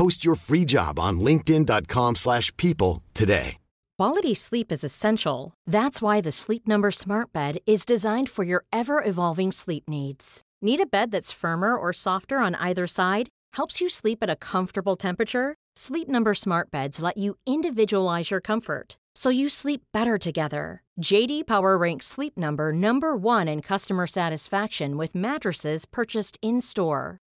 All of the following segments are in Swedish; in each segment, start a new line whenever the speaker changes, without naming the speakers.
Post your free job on linkedin.com slash people today.
Quality sleep is essential. That's why the Sleep Number Smart Bed is designed for your ever evolving sleep needs. Need a bed that's firmer or softer on either side? Helps you sleep at a comfortable temperature? Sleep Number Smart Beds let you individualize your comfort so you sleep better together. JD Power ranks Sleep Number number 1 in customer satisfaction with mattresses purchased in-store.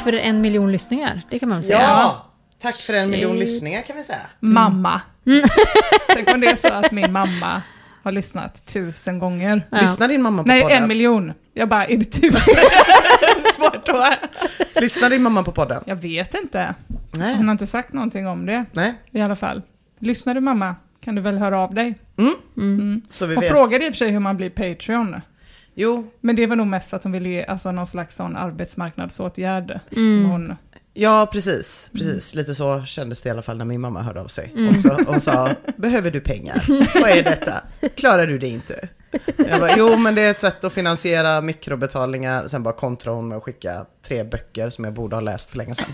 för en miljon lyssningar, det kan man väl säga.
Ja! Tack för en miljon lyssningar kan vi säga.
Mamma. Tänk om det är så att min mamma har lyssnat tusen gånger.
Lyssnar din mamma på
Nej,
podden?
en miljon. Jag bara, är det tusen? Svårt då.
Lyssnar din mamma på podden?
Jag vet inte.
Nej.
Hon har inte sagt någonting om det
Nej.
i alla fall. Lyssnar du mamma? Kan du väl höra av dig?
Så vi
Hon
vet.
frågade i och för sig hur man blir Patreon.
Jo,
Men det var nog mest för att hon ville ge alltså, någon slags sån arbetsmarknadsåtgärd. Som hon,
ja precis. Precis, lite så kändes det i alla fall när min mamma hörde av sig. Också, och sa, behöver du pengar? Vad är detta? Klarar du det inte? Jag bara, jo men det är ett sätt att finansiera mikrobetalningar, sen bara kontra hon med att skicka tre böcker som jag borde ha läst för länge sedan.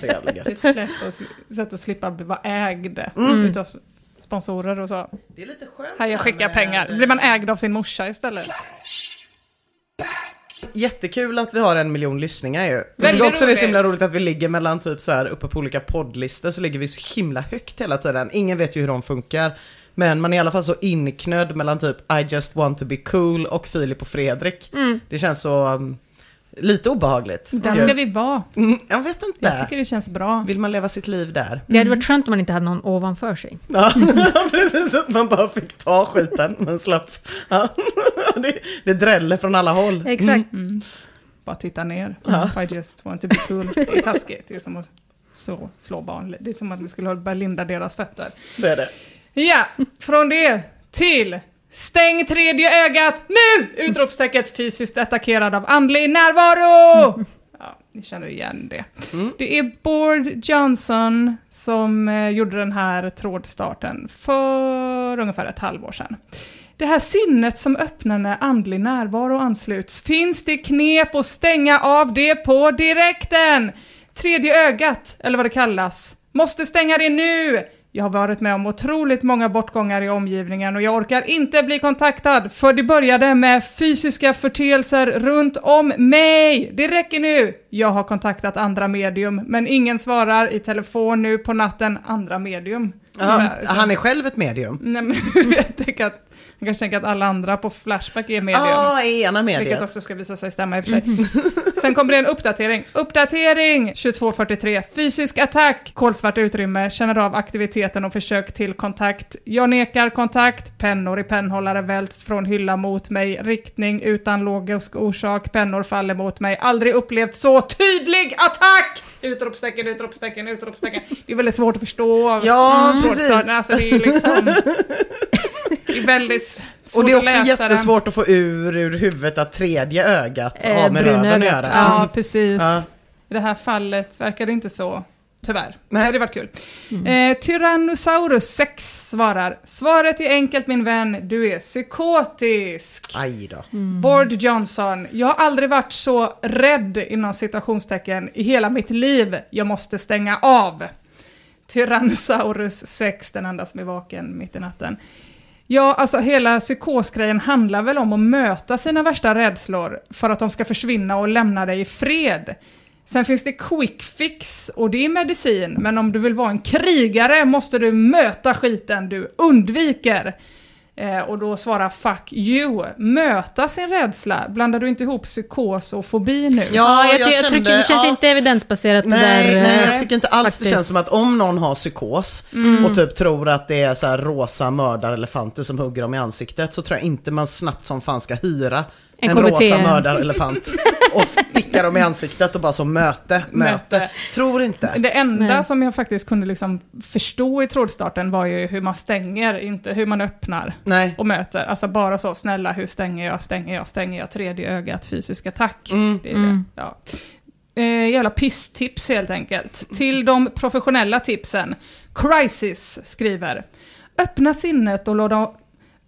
Så jävla
det är ett
gött.
och sätt att slippa vara ägd utav sponsorer och så.
Det är lite skönt.
Här, jag skickar
med-
pengar. Blir man ägd av sin morsa istället?
Jättekul att vi har en miljon lyssningar ju. Jag
Väldigt
tycker också det är så himla
roligt.
roligt att vi ligger mellan typ så här uppe på olika poddlistor så ligger vi så himla högt hela tiden. Ingen vet ju hur de funkar. Men man är i alla fall så inknödd mellan typ I just want to be cool och Filip och Fredrik. Det känns så um, lite obehagligt.
Där ska vi vara.
Mm, jag vet inte.
Jag tycker det känns bra.
Vill man leva sitt liv där?
Det hade varit skönt om man inte hade någon ovanför sig.
Ja, precis. Att man bara fick ta skiten men slapp. Ja. Det, det dräller från alla håll.
Exakt.
Bara titta ner. I just want to be cool. Det är taskigt. Det är som att så, slå barn. Det är som att vi skulle börja linda deras fötter.
Så är det.
Ja, från det till stäng tredje ögat nu! Utropstecket fysiskt attackerad av andlig närvaro! Ja, ni känner igen det. Det är Bård Johnson som eh, gjorde den här trådstarten för ungefär ett halvår sedan. Det här sinnet som öppnar när andlig närvaro ansluts, finns det knep att stänga av det på direkten? Tredje ögat, eller vad det kallas, måste stänga det nu! Jag har varit med om otroligt många bortgångar i omgivningen och jag orkar inte bli kontaktad, för det började med fysiska förteelser runt om mig. Det räcker nu! Jag har kontaktat andra medium, men ingen svarar i telefon nu på natten. Andra medium.
Ja, han är själv ett medium.
Nej, men jag tänker att, man kanske tänker att alla andra på Flashback är medium.
Ja, ah, ena
Vilket
mediet.
också ska visa sig stämma i och för sig. sen kommer det en uppdatering. Uppdatering 22.43. Fysisk attack. Kolsvart utrymme. Känner av aktiviteten och försök till kontakt. Jag nekar kontakt. Pennor i pennhållare välts från hylla mot mig. Riktning utan logisk orsak. Pennor faller mot mig. Aldrig upplevt så tydlig attack! Utropstecken, utropstecken, utropstecken. Det är väldigt svårt att förstå.
Ja,
Mm.
precis.
Alltså det är liksom... Det är väldigt svårt
Och det är
att
också
den.
jättesvårt att få ur ur huvudet att tredje ögat
Eh,
har med röven att göra.
Ja,
Mm.
precis.
Ja.
I det här fallet verkar det inte så. Tyvärr.
Nej.
Det hade varit kul. Eh, Tyrannosaurus 6 svarar. Svaret är enkelt min vän, du är psykotisk.
Aj då.
Bård Johnson. Jag har aldrig varit så rädd inom citationstecken i hela mitt liv. Jag måste stänga av. Tyrannosaurus 6, den enda som är vaken mitt i natten. Ja, alltså hela psykosgrejen handlar väl om att möta sina värsta rädslor för att de ska försvinna och lämna dig i fred. Sen finns det quick fix och det är medicin, men om du vill vara en krigare måste du möta skiten du undviker. Eh, och då svarar fuck you. Möta sin rädsla. Blandar du inte ihop psykos och fobi nu?
Ja, jag, ty- jag
kände-
tycker det känns
ja.
inte evidensbaserat
Nej,
det där.
nej,
eh,
jag tycker inte alls
faktiskt.
det känns som att om någon har psykos
Mm.
och typ tror att det är så här rosa mördarelefanter som hugger dem i ansiktet så tror jag inte man snabbt som fan ska hyra
En
en, rosa mördarelefant och sticka dem i ansiktet och bara så möte, möte.
Möte.
Tror inte.
Det enda
Nej.
som jag faktiskt kunde liksom förstå i trådstarten var ju hur man stänger, inte hur man öppnar
Nej.
och möter. Alltså bara så, snälla hur stänger jag, stänger jag, stänger jag, tredje ögat, fysisk attack.
Mm.
Det är det. Ja. Eh, jävla pisstips helt enkelt. Till de professionella tipsen. Crisis skriver. Öppna sinnet och låt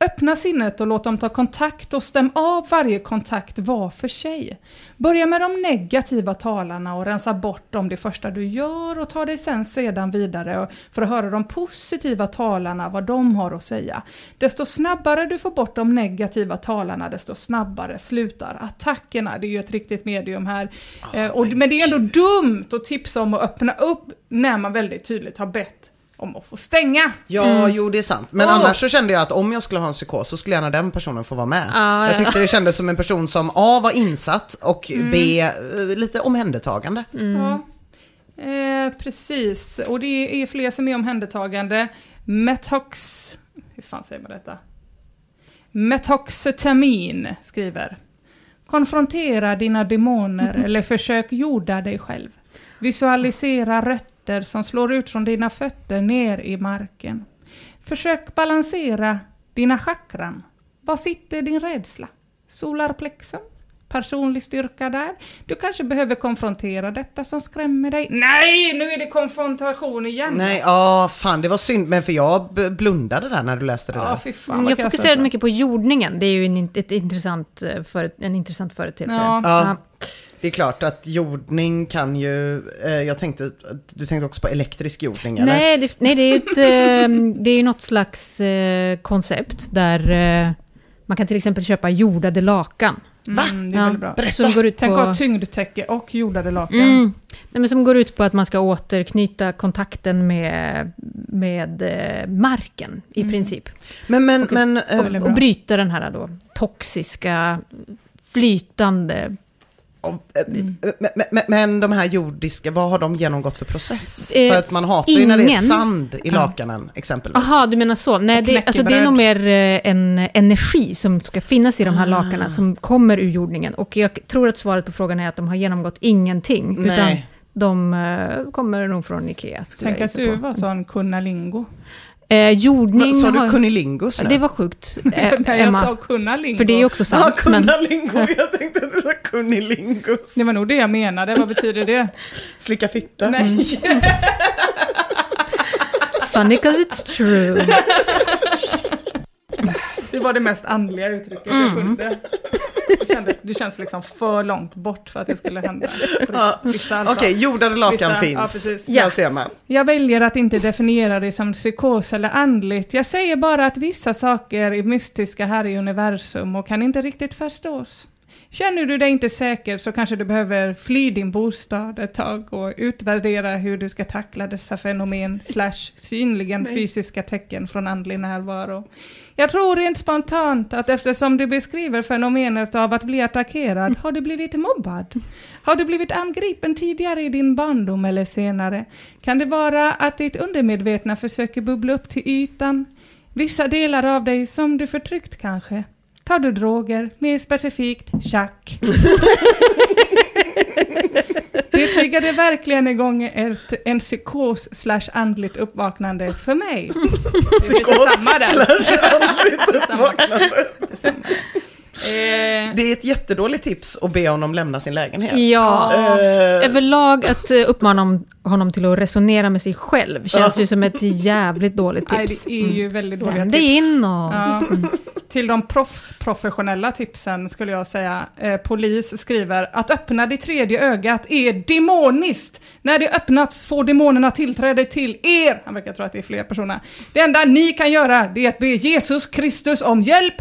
Öppna sinnet och låt dem ta kontakt och stäm av varje kontakt var för sig. Börja med de negativa talarna och rensa bort dem det första du gör och ta dig sen sedan vidare för att höra de positiva talarna, vad de har att säga. Desto snabbare du får bort de negativa talarna, desto snabbare slutar attackerna. Det är ju ett riktigt medium här. Eh, och, men det är ändå dumt att tipsa om att öppna upp när man väldigt tydligt har bett om att få stänga.
Ja, jo det är sant. Men
Åh.
annars så kände jag att om jag skulle ha en psykos så skulle gärna den personen få vara med.
Ja,
jag
ja.
tyckte det kändes som en person som A var insatt och
Mm.
B eh, lite omhändertagande.
Ja, eh, precis. Och det är fler som är omhändertagande. Metox... Hur fan säger man detta? Metoxetamin skriver. Konfrontera dina demoner eller försök jorda dig själv. Visualisera rötter som slår ut från dina fötter ner i marken. Försök balansera dina chakran. Var sitter din rädsla? Solarplexum? Personlig styrka där? Du kanske behöver konfrontera detta som skrämmer dig. Nej, nu är det konfrontation igen.
Nej, ja fan det var synd, men för jag blundade där när du läste det
Ja,
där.
fy fan
Mm, Jag fokuserade mycket på jordningen, det är ju en, ett intressant, eh, före, en intressant företeelse.
Ja.
Ja. Det är klart att jordning kan ju, eh, jag tänkte, du tänkte också på elektrisk jordning eller?
Nej, det, nej, det är ju ett, eh, det är ju något slags eh, koncept där eh, man kan till exempel köpa jordade lakan.
Va?
Mm, det är
Ja.
väldigt bra.
Berätta.
Som går ut
Tänk
på...
att ha tyngdtäcke och jordade lakan.
Mm. Nej, men som går ut på att man ska återknyta kontakten med, med eh, marken i princip.
Men, men, men, eh,
Väldigt bra.
Och bryta den här då toxiska, flytande...
om- eh, men, men, men de här jordiska, vad har de genomgått för process?
Eh,
för att man hatar ju när det är
ingen.
sand i lakanen exempelvis.
Jaha, du menar så. Nej, det, alltså, det är nog mer eh, en energi som ska finnas i de här lakanen som kommer ur jordningen. Och jag tror att svaret på frågan är att de har genomgått ingenting. Utan
Nej.
de eh, kommer nog från Ikea.
Tänk att du
på.
var sån kunnalingo.
Eh, jordning
Sa du
har-
kunilingus nu?
Det var sjukt, eh,
Nej, jag
Emma.
sa kunna lingo.
För det är ju också
Ja,
sant. men,
kunnalingo, jag tänkte att du sa kunilingus.
Det var nog det jag menade, vad betyder det?
Slicka fitta.
Nej.
funny 'cause it's true.
Det var det mest andliga uttrycket
Mm.
jag kunde. Det kändes, det känns liksom för långt bort för att det skulle hända.
Ja. Okej, jordade lakan
Vissa-
finns.
ja, precis.
Där ser man.
Jag väljer att inte definiera det som psykos eller andligt. Jag säger bara att vissa saker är mystiska här i universum och kan inte riktigt förstås. Känner du dig inte säker så kanske du behöver fly din bostad ett tag och utvärdera hur du ska tackla dessa fenomen slash synligen fysiska tecken från andlig närvaro. Jag tror rent spontant att eftersom du beskriver fenomenet av att bli attackerad, har du blivit mobbad? Har du blivit angripen tidigare i din barndom eller senare? Kan det vara att ditt undermedvetna försöker bubbla upp till ytan? Vissa delar av dig som du förtryckt kanske? Tar du droger? Mer specifikt, tjack. Det triggade verkligen igång ett, en psykos slash andligt uppvaknande för mig.
Psykos slash andligt uppvaknande.
Eh,
Det är ett jättedåligt tips att be honom lämna sin lägenhet.
Ja,
Eh,
överlag att eh, uppmana honom, till att resonera med sig själv känns ju som ett jävligt dåligt
nej,
tips.
det är ju väldigt dåliga
Vänd
tips.
in och...
Ja. Till de proffsprofessionella tipsen skulle jag säga, eh, polis skriver att öppna det tredje ögat är demoniskt. När det öppnats får demonerna tillträde till er. Han verkar tro att det är fler personer. Det enda ni kan göra det är att be Jesus Kristus om hjälp.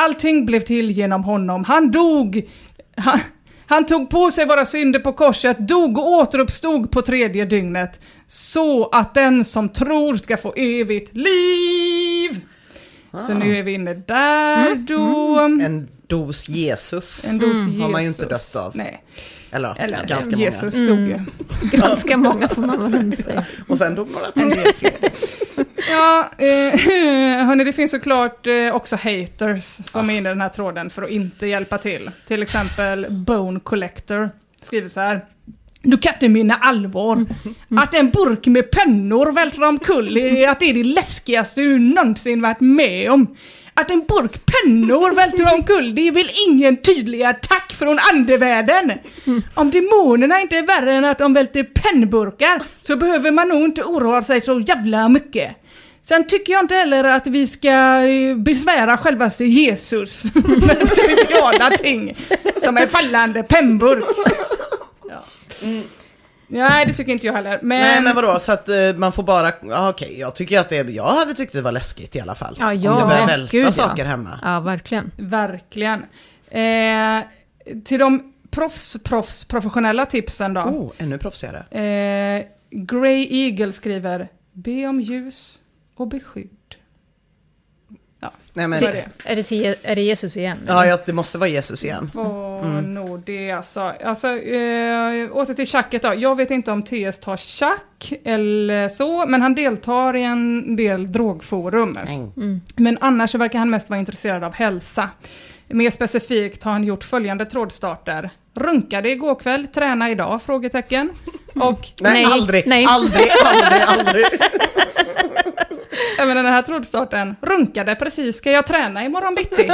Allting blev till genom honom. Han dog. Han, han tog på sig våra synder på korset, dog och återuppstod på tredje dygnet. Så att den som tror ska få evigt liv. Så nu är vi inne där då.
En dos Jesus.
En dos Jesus.
Mm. Har man ju inte dött av.
Nej.
Eller,
Eller
ganska
Jesus
många.
dog ju.
Ganska många får man väl säga.
Och sen dog några till.
Ja, eh, hörni, det finns såklart eh, också haters som är inne i den här tråden för att inte hjälpa till. Till exempel Bone Collector skriver så här. Du kan inte mena allvar. Att en burk med pennor välter omkull, är- att det är det läskigaste du någonsin varit med om. Att en burk pennor välter omkull, det är väl ingen tydlig attack från andevärlden? Om demonerna inte är värre än att de välter pennburkar så behöver man nog inte oroa sig så jävla mycket. Sen tycker jag inte heller att vi ska eh, besvära självaste Jesus med triviala ting som en fallande pennburk. Ja. Nej, det tycker inte jag heller. Men,
Nej men vadå, så att eh, man får bara, ja, okej jag tycker att det, jag hade tyckt det var läskigt i alla fall.
Ja,
Om
ja,
det börjar
ja,
välta
gud, ja.
saker hemma.
Ja, verkligen.
Verkligen. Eh, till de proffs, proffs, professionella tipsen då.
Oh, ännu proffsigare.
Eh, Grey Eagle skriver, be om ljus och beskydd.
Nej, men,
är det.
Är det, till, är det Jesus igen?
ja, ja, det måste vara Jesus igen.
Var
Mm.
nog det alltså. alltså eh, åter till tjacket då. Jag vet inte om TS tar tjack eller så, men han deltar i en del drogforum.
Nej.
Men annars verkar han mest vara intresserad av hälsa. Mer specifikt har han gjort följande trådstarter. Runkade igår kväll, träna idag? Frågetecken. Och
Nej,
Nej,
aldrig,
nej.
aldrig, aldrig, aldrig.
även den här trådstarten. Runkade precis, ska jag träna imorgon bitti?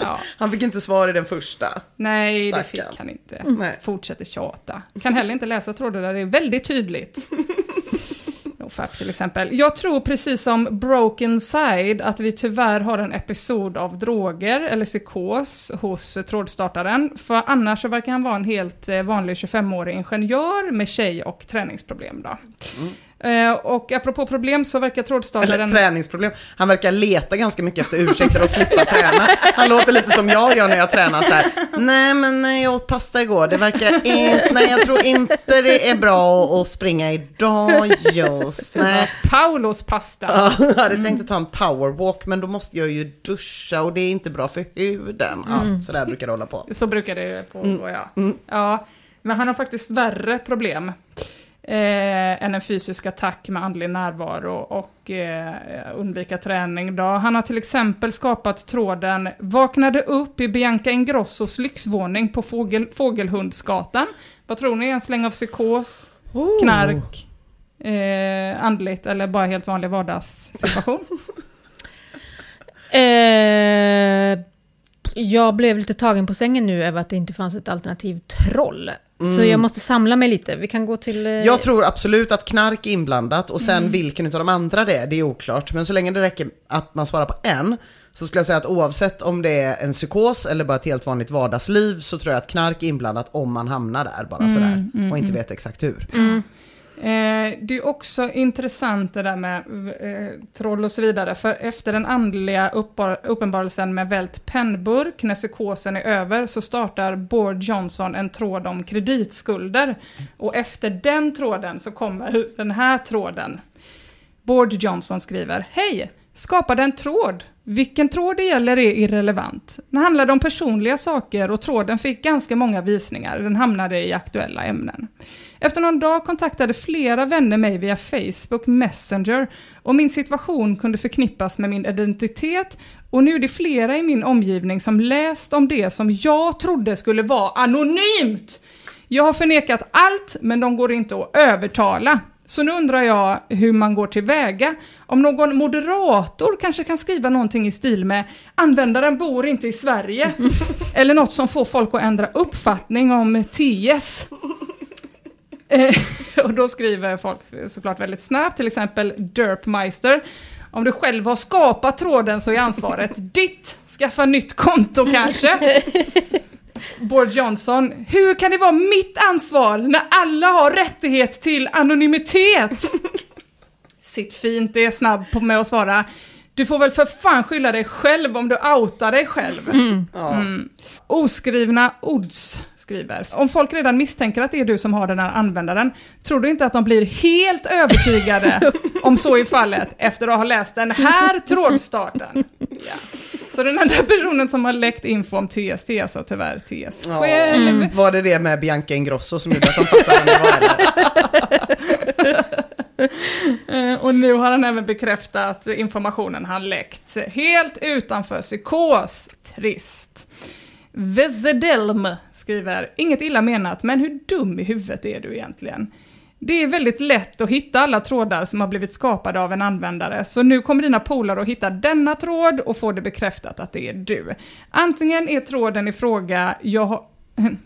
Ja,
Han fick inte svar i den första.
nej, det
Stackarn.
fick han inte.
Nej.
Fortsätter tjata. Kan heller inte läsa trådar där det är väldigt tydligt. NoFap till exempel. Jag tror precis som Broken Side att vi tyvärr har en episod av droger eller psykos hos trådstartaren. För annars så verkar han vara en helt eh, vanlig 25-årig ingenjör med tjej och träningsproblem då. Eh, och apropå problem så verkar
Eller
trådstartaren...
träningsproblem. Han verkar leta ganska mycket efter ursäkter att slippa träna. Han låter lite som jag gör när jag tränar så här. Nej men nej, jag åt pasta igår. Det verkar inte, nej jag tror inte det är bra att springa idag just. Nej.
Paulos pasta.
Ja, Jag hade tänkt att ta en powerwalk men då måste jag ju duscha och det är inte bra för huden. Ja, så där brukar det hålla på.
Så brukar det pågå, ja. ja. Men han har faktiskt värre problem eh, än en fysisk attack med andlig närvaro och eh, undvika träning. Då. Han har till exempel skapat tråden “Vaknade upp i Bianca Ingrossos lyxvåning på Fågel, Fågelhundsgatan”. Vad tror ni? En släng av psykos,
Oh.
knark, eh, andligt eller bara helt vanlig vardagssituation?
Eh, jag blev lite tagen på sängen nu över att det inte fanns ett alternativ troll. Så jag måste samla mig lite. Vi kan gå till... Eh,
Jag tror absolut att knark är inblandat och sen vilken av de andra det är, det är oklart. Men så länge det räcker att man svarar på en så skulle jag säga att oavsett om det är en psykos eller bara ett helt vanligt vardagsliv så tror jag att knark är inblandat om man hamnar där bara sådär och inte vet exakt hur.
Eh, det är också intressant det där med eh, troll och så vidare, för efter den andliga uppenbarelsen med vält pennburk, när psykosen är över, så startar Bård Johnson en tråd om kreditskulder. Och efter den tråden så kommer den här tråden. Bård Johnson skriver, Hej! Skapade en tråd. Vilken tråd det gäller är irrelevant. Den handlade om personliga saker och tråden fick ganska många visningar. Den hamnade i aktuella ämnen. Efter någon dag kontaktade flera vänner mig via Facebook Messenger och min situation kunde förknippas med min identitet och nu är det flera i min omgivning som läst om det som jag trodde skulle vara anonymt. Jag har förnekat allt, men de går inte att övertala. Så nu undrar jag hur man går tillväga. Om någon moderator kanske kan skriva någonting i stil med “användaren bor inte i Sverige” eller något som får folk att ändra uppfattning om TS. Eh, och då skriver folk såklart väldigt snabbt, till exempel Derpmeister. Om du själv har skapat tråden så är ansvaret ditt. Skaffa nytt konto kanske. Bård Johnson, hur kan det vara mitt ansvar när alla har rättighet till anonymitet? Sitt fint, det är snabb på med att svara. Du får väl för fan skylla dig själv om du outar dig själv. Mm. Oskrivna odds skriver. Om folk redan misstänker att det är du som har den här användaren, tror du inte att de blir helt övertygade om så är fallet efter att ha läst den här trådstarten? Ja. Så den enda personen som har läckt info om TS, det är alltså tyvärr TS
Ja.
själv.
Var det det med Bianca Ingrosso som gjorde att de fattade vem det var?
Och nu har han även bekräftat informationen han läckt. Helt utanför psykos. Trist. Vezedelm skriver, inget illa menat, men hur dum i huvudet är du egentligen? Det är väldigt lätt att hitta alla trådar som har blivit skapade av en användare, så nu kommer dina polare att hitta denna tråd och få det bekräftat att det är du. Antingen är tråden i fråga, jag har...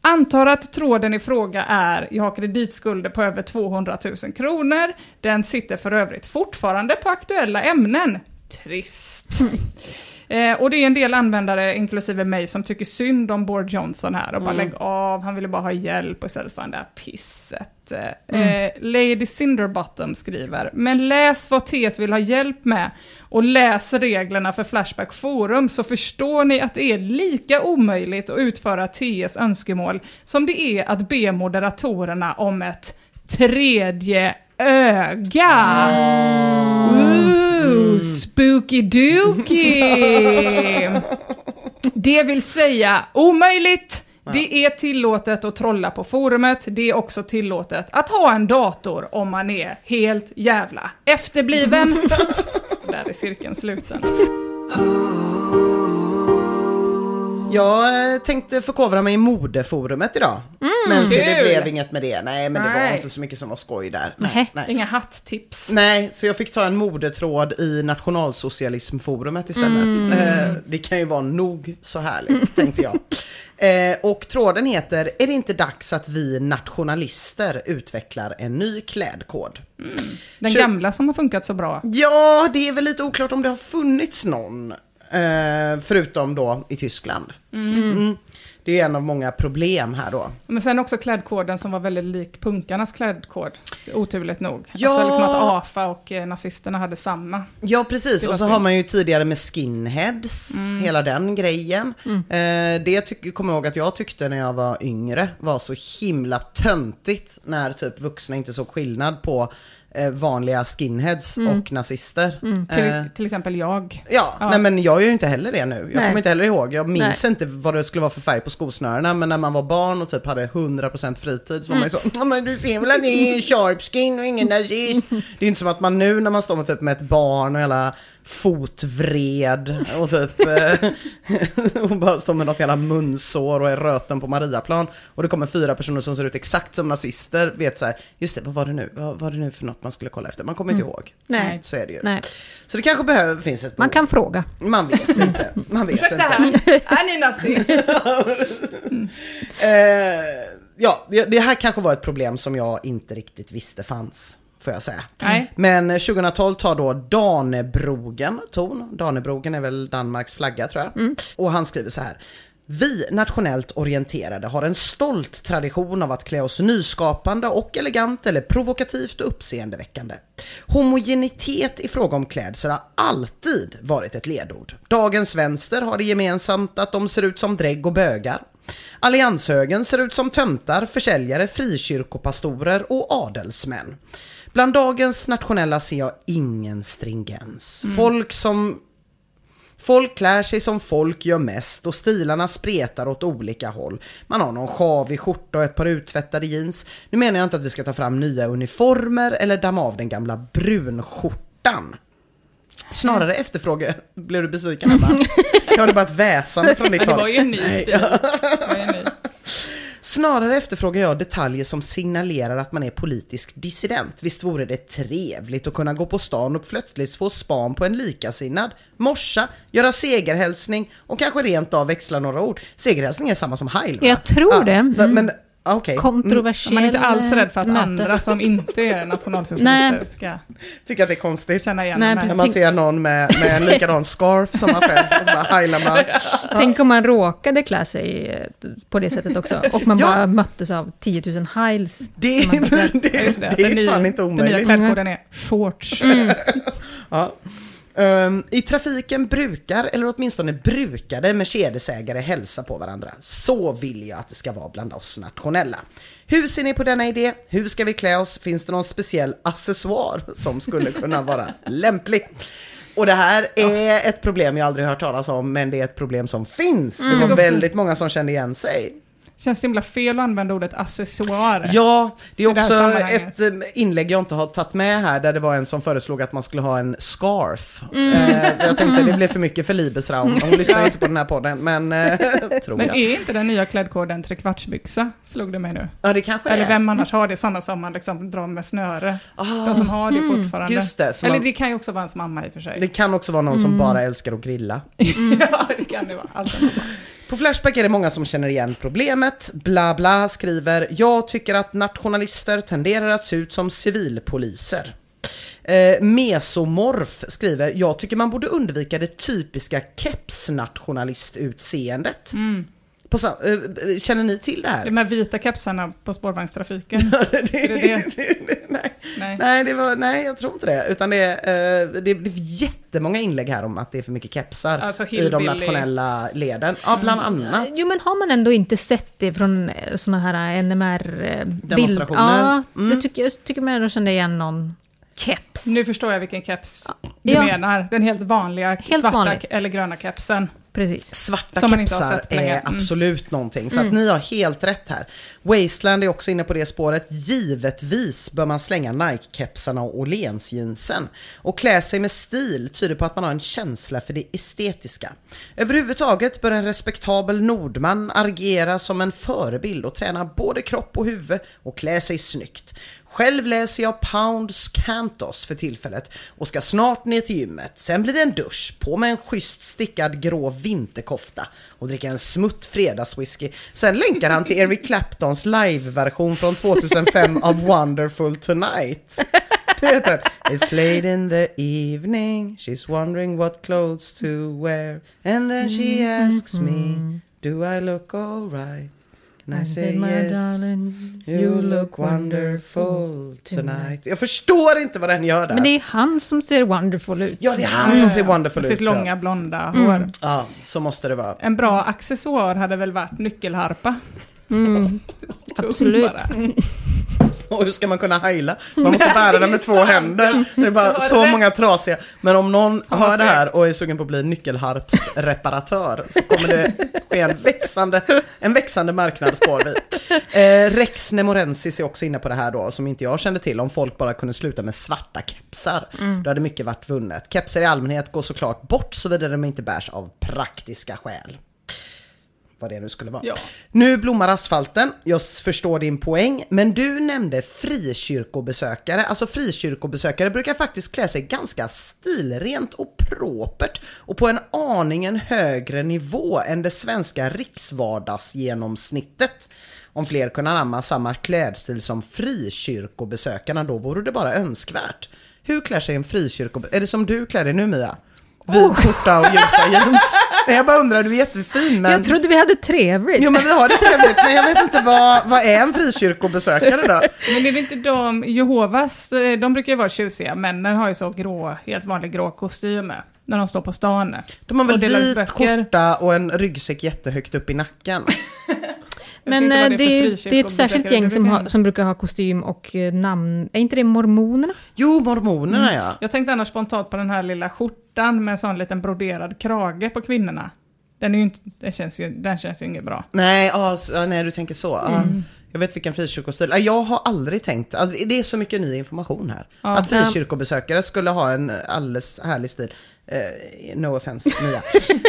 Antar att tråden i fråga är, jag har kreditskulder på över 200 000 kronor, den sitter för övrigt fortfarande på aktuella ämnen. Trist. Eh, och det är en del användare, inklusive mig, som tycker synd om Bård Johnson här och bara lägg av, han ville bara ha hjälp istället för det där pisset. Eh, Lady Cinderbottom skriver, men läs vad TS vill ha hjälp med och läs reglerna för Flashback Forum så förstår ni att det är lika omöjligt att utföra TS önskemål som det är att be moderatorerna om ett tredje öga. Ooh, spooky dooky! Det vill säga omöjligt. Det är tillåtet att trolla på forumet, det är också tillåtet att ha en dator om man är helt jävla efterbliven. Där är cirkeln sluten.
Jag eh, tänkte förkovra mig i modeforumet idag. men så det blev inget med det. Nej, men det var
Nej.
inte så mycket som var skoj där.
Nej.
Nej.
Inga hatttips.
Nej, så jag fick ta en modetråd i nationalsocialismforumet istället. Eh, det kan ju vara nog så härligt, tänkte jag. Eh, och tråden heter Är det inte dags att vi nationalister utvecklar en ny klädkod?
Den
Tju-
gamla som har funkat så bra.
Ja, det är väl lite oklart om det har funnits någon. Eh, förutom då i Tyskland. Mm. Det är en av många problem här då.
Men sen också klädkoden som var väldigt lik punkarnas klädkod. Oturligt nog.
Ja.
Alltså liksom att AFA och eh, nazisterna hade samma.
Ja, precis. Och så har man ju tidigare med skinheads, hela den grejen. Eh, det tyck- kommer jag ihåg att jag tyckte när jag var yngre var så himla töntigt när typ vuxna inte såg skillnad på vanliga skinheads och nazister.
Till,
Eh,
till exempel jag.
Ja,
Ja.
nej men jag gör ju inte heller det nu. Jag
Nej.
kommer inte heller ihåg. Jag minns
Nej.
inte vad det skulle vara för färg på skosnörena. Men när man var barn och typ hade 100% fritid så var man ju så ja men du ser väl att det är sharpskin och ingen nazist. Det är ju inte som att man nu när man står med, typ, med ett barn och hela fotvred och typ eh, och bara står med något jävla munsår och är röten på Mariaplan och det kommer fyra personer som ser ut exakt som nazister vet så här, just det, vad var det nu? Vad var det nu för något man skulle kolla efter? Man kommer inte ihåg.
Nej.
Så är det ju.
Nej.
Så det kanske behöver, finns ett
Man
behov.
kan fråga.
Man vet inte. Man vet inte.
här, är ni nazist?
Eh, ja, det, det här kanske var ett problem som jag inte riktigt visste fanns. Får jag säga.
Nej.
Men eh, 2012 tar då Danebrogen ton. Danebrogen är väl Danmarks flagga tror jag. Och han skriver så här. Vi nationellt orienterade har en stolt tradition av att klä oss nyskapande och elegant eller provokativt och uppseendeväckande. Homogenitet i fråga om klädsel har alltid varit ett ledord. Dagens vänster har det gemensamt att de ser ut som drägg och bögar. Allianshögern ser ut som töntar, försäljare, frikyrkopastorer och adelsmän. Bland dagens nationella ser jag ingen stringens. Folk som Folk klär sig som folk gör mest och stilarna spretar åt olika håll. Man har någon sjavig skjorta och ett par uttvättade jeans. Nu menar jag inte att vi ska ta fram nya uniformer eller damma av den gamla brunskjortan. Snarare efterfråga... Blev du besviken Emma? Jag hörde bara ett väsande från ditt
Det
håll.
var ju en ny stil. Det var ju en ny.
Snarare efterfrågar jag detaljer som signalerar att man är politisk dissident. Visst vore det trevligt att kunna gå på stan och plötsligt få span på en likasinnad, morsa, göra segerhälsning och kanske rent av växla några ord. Segerhälsning är samma som heil va?
Jag tror det.
Så,
Mm.
men ah. Mm.
Kontroversiell
Man är inte alls rädd för att
möte.
andra som inte är nationalsocialister ska
Tycker att det är konstigt.
känna igen
Nej.
När man ser någon med, med en likadan scarf som man själv och så bara heilar man.
Tänk om man råkade klä sig eh, på det sättet också. Och man
Ja.
bara möttes av 10 000 hiles.
Det, det,
Ja,
det,
det.
är
nya-
fan inte
Den nya
omöjligt.
klädkoden är shorts.
Ja. Ehm, I trafiken brukar, eller åtminstone brukade, Mercedesägare hälsa på varandra. Så vill jag att det ska vara bland oss nationella. Hur ser ni på denna idé? Hur ska vi klä oss? Finns det någon speciell accessoar som skulle kunna vara lämplig? Och det här är ett problem jag aldrig hört talas om, men det är ett problem som finns. Det var väldigt många som kände igen sig.
Känns så himla fel att använda ordet accessoar.
Ja, det är
det
också
sammanhanget.
ett eh, inlägg jag inte har tagit med här där det var en som föreslog att man skulle ha en scarf. Eh, så jag tänkte det blev för mycket för Libesraum. Hon lyssnar ju inte på den här podden, men eh, tror
Men
jag.
är inte den nya klädkoden trekvartsbyxa? Slog det mig nu.
Ja, det kanske det
Eller
är.
vem annars har det? Sådana som man liksom drar med snöre. De som har det fortfarande.
Ah, Just det,
Eller
man-
det kan ju också vara ens mamma i och för sig.
Det kan också vara någon som bara älskar att grilla.
ja, det kan det vara. Alltså,
på Flashback är det många som känner igen problemet. Bla bla skriver, jag tycker att nationalister tenderar att se ut som civilpoliser. Eh, Mesomorf skriver, jag tycker man borde undvika det typiska kepsnationalistutseendet. Mm. På eh, känner ni till det här?
de här vita kepsarna på spårvagnstrafiken.
det,
Är det det?
nej.
Nej.
Nej, det var, nej, jag tror inte det. Utan det är, eh, det är jättemånga inlägg här om att det är för mycket kepsar
Alltså
i de nationella leden. Ja, bland annat.
Jo, men har man ändå inte sett det från sådana här NMR-bild?
Demonstrationer.
Ja, det tycker, jag tycker man ändå kände igen någon keps.
Nu förstår jag vilken keps du
Ja.
menar. Den helt vanliga
Helt
svarta
vanlig.
eller gröna kepsen.
Precis.
Svarta
Som
kepsar är
Mm.
absolut någonting. Så att ni har helt rätt här. Wasteland är också inne på det spåret. Givetvis bör man slänga Nike-kepsarna och Åhléns-jeansen. Och klä sig med stil tyder på att man har en känsla för det estetiska. Överhuvudtaget bör en respektabel nordman agera som en förebild och träna både kropp och huvud och klä sig snyggt. Själv läser jag Pounds Cantos för tillfället och ska snart ner till gymmet. Sen blir det en dusch, på med en schysst stickad grå vinterkofta och dricka en smutt fredagswhisky. Sen länkar han till Eric Claptons liveversion från 2005 av Wonderful Tonight. Det heter It's late in the evening, she's wondering what clothes to wear and then she asks me, do I look alright? And I say
My
yes.
darling,
You look wonderful tonight. Jag förstår inte vad den gör där.
Men det är han som ser wonderful ut.
Ja, det är han som ser wonderful
Med
ut.
sitt
så.
långa blonda
Mm.
hår.
Ja, så måste det vara.
En bra accessoar hade väl varit nyckelharpa.
Mm. Absolut.
Bara.
Och hur ska man kunna heila? Man måste bära den med två händer. Det är bara så många trasiga. Men om någon hör det här och är sugen på att bli nyckelharpsreparatör så kommer det ske en växande, en växande marknad spår vi. Eh, Rex Nemorensis är också inne på det här då, som inte jag kände till. Om folk bara kunde sluta med svarta kepsar, då hade mycket varit vunnet. Kepsar i allmänhet går såklart bort såvida de inte bärs av praktiska skäl. Vad det nu skulle vara.
Ja.
Nu blommar asfalten, jag förstår din poäng, men du nämnde frikyrkobesökare. Alltså frikyrkobesökare brukar faktiskt klä sig ganska stilrent och propert och på en aningen högre nivå än det svenska riksvardagsgenomsnittet. Om fler kunde anamma samma klädstil som frikyrkobesökarna, då vore det bara önskvärt. Hur klär sig en frikyrkobesökare? Är det som du klär dig nu Mia? Vit skjorta och ljusa jeans. Men jag bara undrar, du är jättefin men...
Jag trodde vi hade trevligt.
Jo men vi har det trevligt, men jag vet inte vad, vad är en frikyrkobesökare då?
Men är det inte de, Jehovas, eh, de brukar ju vara tjusiga, männen har ju så grå, helt vanlig grå kostym när de står på stan.
De har väl vit
böcker.
skjorta och en ryggsäck jättehögt upp i nacken.
Men eh,
det är
det, det är ett särskilt gäng som,
ha.
som brukar ha kostym och eh, namn. Är inte det mormonerna?
Jo, mormonerna ja.
Jag tänkte annars spontant på den här lilla skjortan med en sån liten broderad krage på kvinnorna. Den, är ju inte, den, känns ju, den känns ju inget bra.
Nej, ja, nej, du tänker så. Ja, Jag vet vilken frikyrkostil. Ja, Jag har aldrig tänkt, alltså, det är så mycket ny information här.
Ja.
att frikyrkobesökare skulle ha en alldeles härlig stil. Eh, no offense, Mia.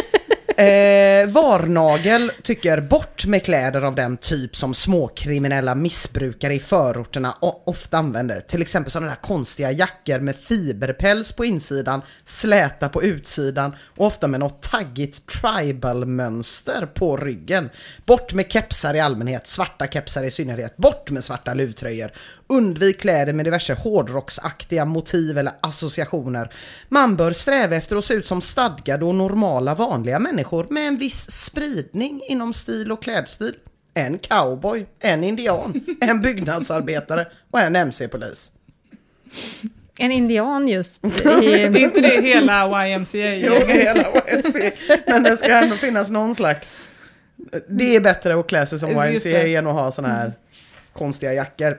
Eh, Varnagel tycker bort med kläder av den typ som småkriminella missbrukare i förorterna ofta använder. Till exempel sådana där konstiga jackor med fiberpäls på insidan, släta på utsidan och ofta med något taggigt tribal-mönster på ryggen. Bort med kepsar i allmänhet, svarta kepsar i synnerhet. Bort med svarta luvtröjor. Undvik kläder med diverse hårdrocksaktiga motiv eller associationer. Man bör sträva efter att se ut som stadgade och normala vanliga människor med en viss spridning inom stil och klädstil. En cowboy, en indian, en byggnadsarbetare och en MC-polis.
En indian just. I,
Det är inte det hela YMCA?
Jo, hela YMCA. Men det ska ändå finnas någon slags... Det är bättre att klä sig som YMCA än att ha såna här konstiga jackor.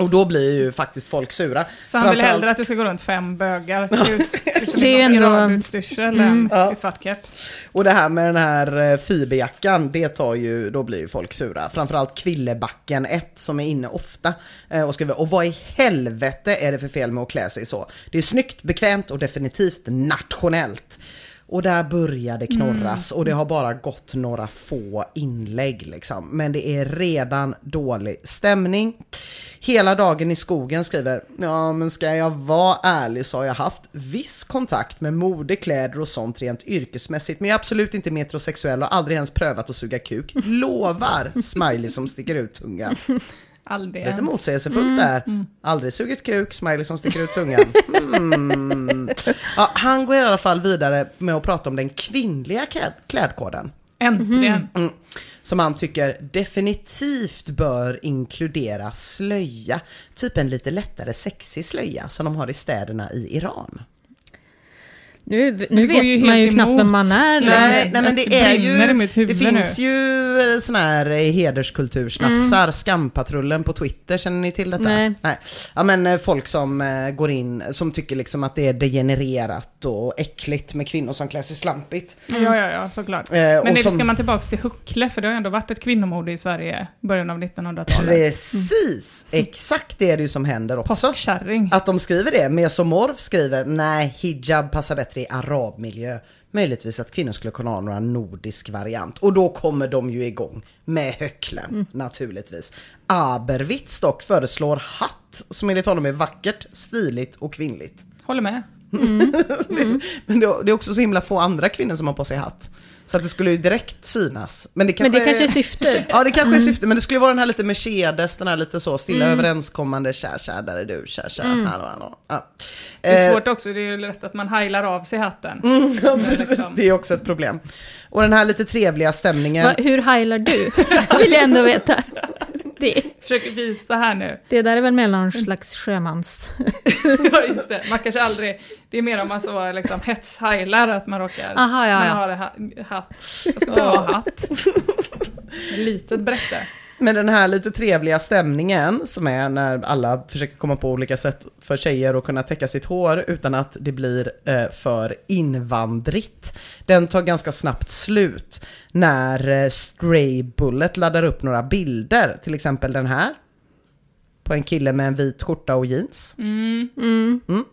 Och då blir ju faktiskt folk sura.
Så han vill hellre att det ska gå runt fem bögar liksom
Det är ändå-
iranutstyrsel än
Ja.
i svart keps.
Och det här med den här eh, fiberjackan, det tar ju, då blir ju folk sura. Framförallt Kvillebacken 1 som är inne ofta eh, och skriver, och vad i helvete är det för fel med att klä sig så? Det är snyggt, bekvämt och definitivt nationellt. Och där börjar det knorras och det har bara gått några få inlägg liksom. Men det är redan dålig stämning. Hela dagen i skogen skriver, ja men ska jag vara ärlig så har jag haft viss kontakt med mode, kläder och sånt rent yrkesmässigt. Men jag är absolut inte metrosexuell och aldrig ens prövat att suga kuk. Lovar! Smiley som sticker ut tungan.
Aldrig
Lite
ens.
motsägelsefullt där. Aldrig sugit kuk, smiley som sticker ut tungan. Mm. Ja, han går i alla fall vidare med att prata om den kvinnliga kläd- klädkoden.
Äntligen.
Mm. Som han tycker definitivt bör inkludera slöja. Typ en lite lättare sexig slöja som de har i städerna i Iran.
Nu nu vet man
helt
ju knappt vem
emot.
man är längre.
Nej, nej men det är ju, det finns
nu.
ju eh, såna här eh, hederskultursnassar, skampatrullen på Twitter, känner ni till detta?
Nej.
Ja men eh, folk som går in, som tycker liksom att det är degenererat och äckligt med kvinnor som klär sig slampigt.
Ja, ja, ja, såklart.
Eh,
Men det,
som-
ska man tillbaka till huckle? För det har ju ändå varit ett kvinnomode i Sverige i början av 1900-talet.
Precis, exakt det är det ju som händer också.
Påskkärring.
Att de skriver det. Mesomorf skriver, nej, hijab passar bättre i arabmiljö. Möjligtvis att kvinnor skulle kunna ha några nordisk variant. Och då kommer de ju igång med höcklen, naturligtvis. Aberwitz dock föreslår hatt, som enligt honom är vackert, stiligt och kvinnligt.
Håller med.
Men det det är också så himla få andra kvinnor som har på sig hatt. Så att det skulle ju direkt synas. Men det
Men
kanske,
det kanske är syftet.
Ja det kanske är syftet, men det skulle vara den här lite Mercedes, den här lite så stilla överenskommande, kär kär, där är du, kär kär, hallå hallå. Ja.
Det är
Eh,
svårt också, det är ju lätt att man heilar av sig hatten.
Ja,
Men
precis.
liksom-
Det är också ett problem. Och den här lite trevliga stämningen.
Va, hur heilar du? vill jag ändå veta. Det,
Försöker visa här nu.
det där är väl mellan slags sjömans...
Ja, just det. Man kanske aldrig... Det är mer om man så liksom hetsheilar att man råkar...
Aha, ja,
man
ja.
har ha, hatt. Jag ska ha hatt. Litet brätte.
Men den här lite trevliga stämningen som är när alla försöker komma på olika sätt för tjejer att kunna täcka sitt hår utan att det blir eh, för invandrigt. Den tar ganska snabbt slut när eh, Stray Bullet laddar upp några bilder, till exempel den här. På en kille med en vit skjorta och jeans.
Mm.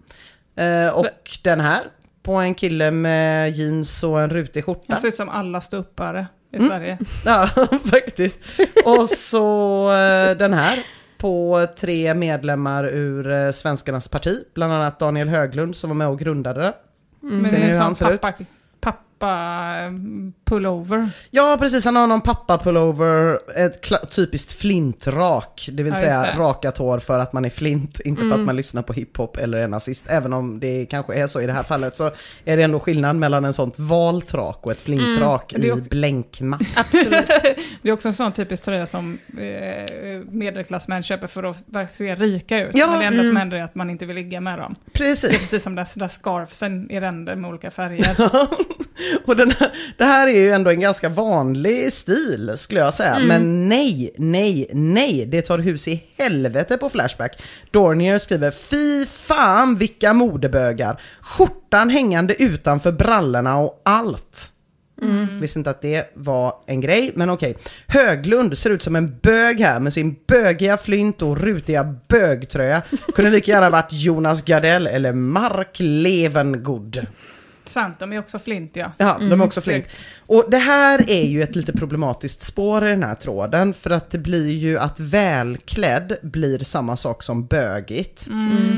Eh, och den här på en kille med jeans och en rutig skjorta.
Han ser ut som alla ståuppare i
Mm.
Sverige.
Ja, faktiskt. Och så eh, den här på tre medlemmar ur eh, Svenskarnas parti, bland annat Daniel Höglund som var med och grundade det.
Men
Ser ni hur han ser ut?
pappa, pappa-pullover.
Ja, precis. Han har någon pappa-pullover, ett typiskt flintrak. Det vill
Ja,
säga
det. Mm.
rakat hår för att man är flint, inte för att man lyssnar på hiphop eller är nazist. Även om det kanske är så i det här fallet så är det ändå skillnad mellan en sånt valtrak och ett flintrak
Mm.
I
också-
blänkmatt.
Absolut.
Det är också en sån typisk tröja som eh, medelklassmän köper för att se rika ut.
Ja,
Men det enda
mm.
som händer är att man inte vill ligga med dem. Det är
Precis.
precis som där, där scarfsen i ränder med olika färger.
och den här, det här är ju ändå en ganska vanlig stil skulle jag säga.
Mm.
Men nej, nej, nej, det tar hus i helvete på Flashback. Dornier skriver Fy fan vilka modebögar. Skjortan hängande utanför brallorna och allt.
Mm.
Visste inte att det var en grej, men okej. Höglund ser ut som en bög här med sin bögiga flint och rutiga bögtröja. Kunde lika gärna varit Jonas Gardell eller Mark Levengood.
Sant, de är också flint ja.
Ja, de är också flink.
snyggt.
Och det här är ju ett lite problematiskt spår i den här tråden, för att det blir ju att välklädd blir samma sak som bögigt.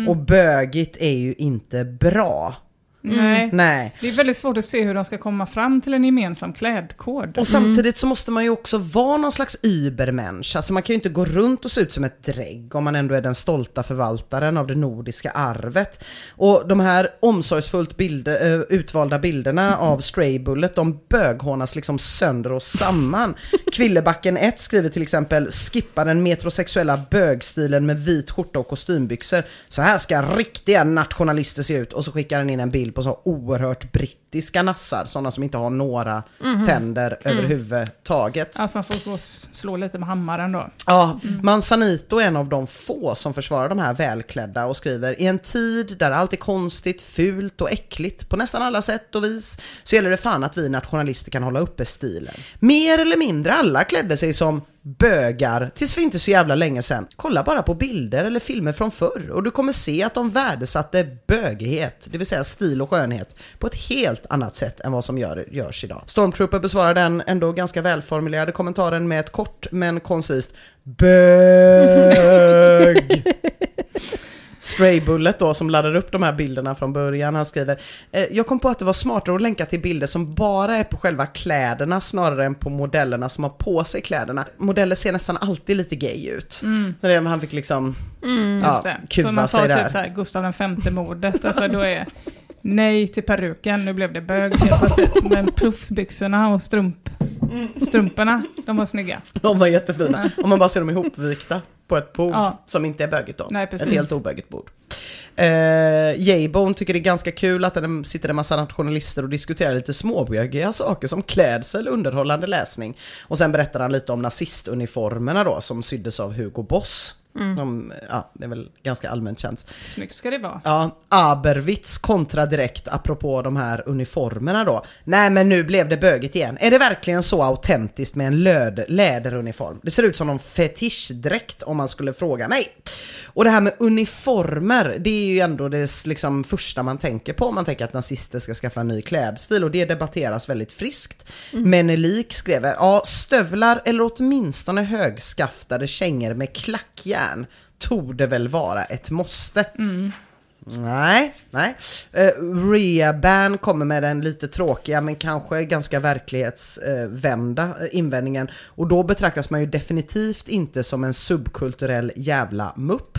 Och bögigt är ju inte bra.
Nej.
Nej.
Det är väldigt svårt att se hur de ska komma fram till en gemensam klädkod.
Och samtidigt så måste man ju också vara någon slags übermensch. Alltså man kan ju inte gå runt och se ut som ett drägg om man ändå är den stolta förvaltaren av det nordiska arvet. Och de här omsorgsfullt bilder, eh, utvalda bilderna av Stray Bullet, de böghånas liksom sönder och samman. Kvillebacken 1 skriver till exempel skippa den metrosexuella bögstilen med vit skjorta och kostymbyxor. Så här ska riktiga nationalister se ut. Och så skickar den in en bild på så oerhört brittiska nassar, sådana som inte har några tänder överhuvudtaget.
Alltså man får gå slå lite med hammaren då.
Ja, Manzanito är en av de få som försvarar de här välklädda och skriver i en tid där allt är konstigt, fult och äckligt på nästan alla sätt och vis så gäller det fan att vi nationalister kan hålla uppe stilen. Mer eller mindre alla klädde sig som bögar tills för inte så jävla länge sedan. Kolla bara på bilder eller filmer från förr och du kommer se att de värdesatte bögighet, det vill säga stil och skönhet, på ett helt annat sätt än vad som gör, görs idag. Stormtrooper besvarar den ändå ganska välformulerade kommentaren med ett kort men koncist BÖG. Stray Bullet då som laddar upp de här bilderna från början, han skriver eh, Jag kom på att det var smartare att länka till bilder som bara är på själva kläderna snarare än på modellerna som har på sig kläderna. Modeller ser nästan alltid lite gay ut. Så det, han fick liksom
Just
ja,
det. Så
kuva
man
sig
tar
där.
typ det här Gustav V mordet alltså då är nej till peruken, nu blev det bög helt plötsligt. Men puffsbyxorna och strump, strumporna, de var snygga.
De var jättefina. Om man bara ser dem ihopvikta på ett bord
Ja.
som inte är bögigt då.
Nej, precis.
Ett helt obögigt bord. Eh, J-Bone tycker det är ganska kul att det sitter en massa nationalister och diskuterar lite småbögiga saker som klädsel, underhållande läsning. Och sen berättar han lite om nazistuniformerna då som syddes av Hugo Boss. De, ja, det är väl ganska allmänt känt.
Snyggt ska det vara.
Ja, Aberwitz kontra direkt apropå de här uniformerna då. Nej men nu blev det böget igen. Är det verkligen så autentiskt med en löd, läderuniform? Det ser ut som någon fetischdräkt om man skulle fråga mig. Och det här med uniformer, det är ju ändå det liksom första man tänker på om man tänker att nazister ska skaffa en ny klädstil och det debatteras väldigt friskt. Menelik skrev, ja stövlar eller åtminstone högskaftade kängor med klackjärn torde väl vara ett måste. Nej, nej. Uh, Reaban kommer med den lite tråkiga men kanske ganska verklighetsvända uh, invändningen. Och då betraktas man ju definitivt inte som en subkulturell jävla mupp.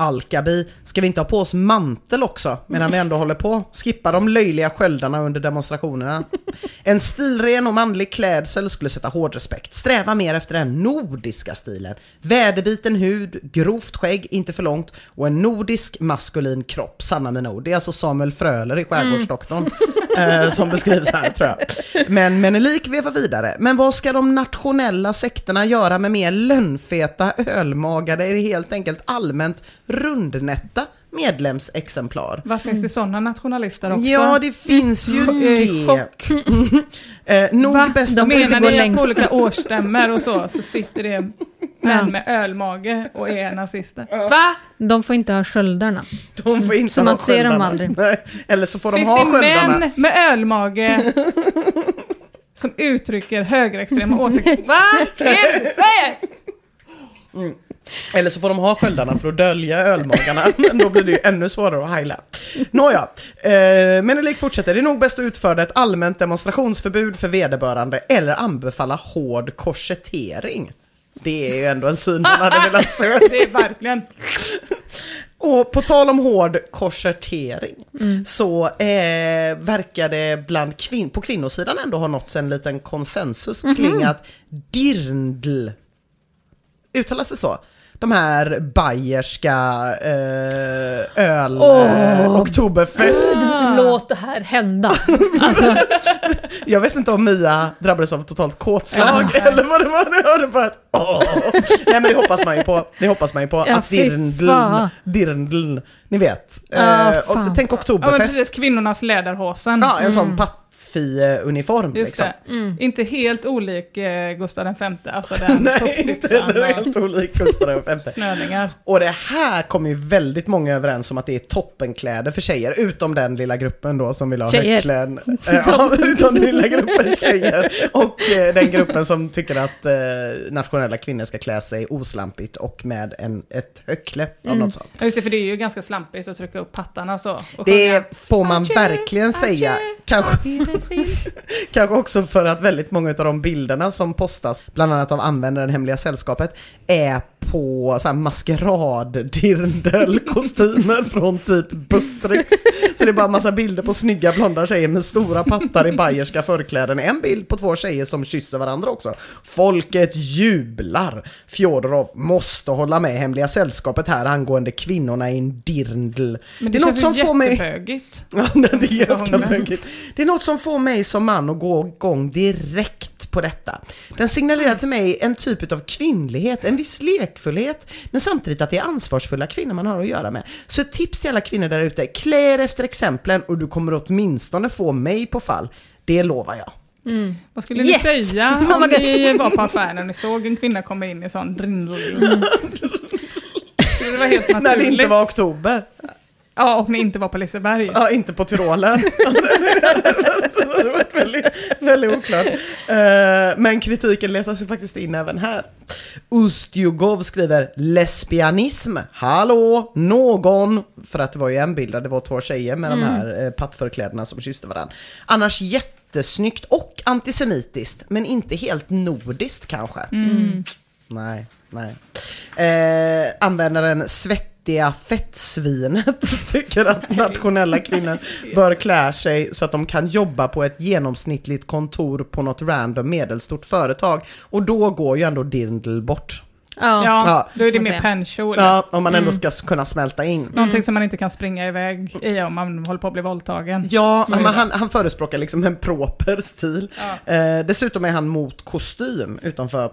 Alkabi, ska vi inte ha på oss mantel också medan vi ändå håller på? Skippa de löjliga sköldarna under demonstrationerna. En stilren och manlig klädsel skulle sätta hård respekt. Sträva mer efter den nordiska stilen. Väderbiten hud, grovt skägg, inte för långt och en nordisk maskulin kropp. Sanna mina ord. Det är alltså Samuel Fröler i Skärgårdsdoktorn eh, som beskrivs här tror jag. Men Menelik vevar vidare. Men vad ska de nationella sekterna göra med mer lönnfeta, ölmagade, eller helt enkelt allmänt rundnätta medlemsexemplar?
Vad finns det sådana nationalister också?
Ja, det finns ju
i
det.
chock.
Eh, nog
Va?
bäst
De
inte
menar att
längst.
på olika årsstämmor och så, så sitter det
Ja.
män med ölmage och är nazister. Va?
De får inte ha sköldarna.
de får inte
Så
ha
man ser dem aldrig.
Nej, Eller så får de
Finns
ha
det
sköldarna.
män med ölmage som uttrycker högerextrema åsikter? Va? Det du säger?
Eller så får de ha sköldarna för att dölja ölmagarna, men då blir det ju ännu svårare att heila. Nåja, eh, Menelik fortsätter. Det är nog bäst att utföra ett allmänt demonstrationsförbud för vederbörande eller anbefalla hård korsettering. Det är ju ändå en syn man hade velat se.
Det är verkligen.
Och på tal om hård korsettering så eh, verkar det bland kvin- på kvinnosidan ändå ha nåtts en liten konsensus kring att dirndl, uttalas det så? De här bayerska eh, öl, eh, oktoberfest.
Låt det här hända. Alltså,
Jag vet inte om Mia drabbades av ett totalt kåtslag eller vad det var. Jag hörde bara ett åh. Nej men det hoppas man ju på. Det hoppas man ju på.
Ja,
att
fy
dirndl,
fan.
dirndl, ni vet.
Ja,
Eh, och, tänk
Ja men
oktoberfest.
precis, kvinnornas läderhosen.
Ja, en sån pattfi-uniform
Just
liksom.
det. Inte helt olik eh, Gustav V, alltså den
Nej, inte helt olik Gustav V.
snöningar.
Och det här kommer ju väldigt många överens om att det är toppenkläder för tjejer, utom den lilla gruppen då som vill ha högklän. Eh, ja, utom den lilla gruppen tjejer. Och eh, den gruppen som tycker att eh, nationella kvinnor ska klä sig oslampigt och med en, ett höckle av något slag.
Ja, just det, för det är ju ganska slampigt att trycka upp pattarna så. och sjunga.
Det får man verkligen säga. Kanske, Kanske också för att väldigt många av de bilderna som postas, bland annat av användaren Hemliga Sällskapet, är på så här maskerad-dirndl-kostymer från typ Buttricks. Så det är bara massa bilder på snygga blonda tjejer med stora pattar i bayerska förkläden. En bild på två tjejer som kysser varandra också. Folket jublar. Fjodorov måste hålla med Hemliga Sällskapet här angående kvinnorna i en dirndl.
Men det,
är något som får mig... Ja, det är ganska bögigt. Det är något som får mig som man att gå igång direkt på detta. Den signalerar till mig en typ av kvinnlighet, en viss lekfullhet, men samtidigt att det är ansvarsfulla kvinnor man har att göra med. Så ett tips till alla kvinnor där ute, klä er efter exemplen och du kommer åtminstone få mig på fall. Det lovar jag.
Vad skulle
Yes!
ni säga om ni var på affären och ni såg en kvinna komma in i sån drindel? Skulle det vara helt naturligt?
När det inte var oktober.
Ja, och ni inte var på Liseberg.
Ja, inte på Tyrolen. det hade varit väldigt, väldigt oklart. Eh, Men kritiken letar sig faktiskt in även här. Ustjugov skriver lesbianism, hallå, någon, för att det var ju en bild där det var två tjejer med de här eh, pattförklädena som kysste varandra. Annars jättesnyggt och antisemitiskt, men inte helt nordiskt kanske. Nej, nej. Eh, användaren svettiga fettsvinet tycker att nationella kvinnor bör klä sig så att de kan jobba på ett genomsnittligt kontor på något random medelstort företag. Och då går ju ändå dirndl bort.
ja.
Ja, då är det mer pension.
Ja, om man ändå ska s- kunna smälta in.
Någonting som man inte kan springa iväg i om man håller på att bli våldtagen.
Ja, men han, han förespråkar liksom en proper stil.
Ja.
Eh, dessutom är han mot kostym utanför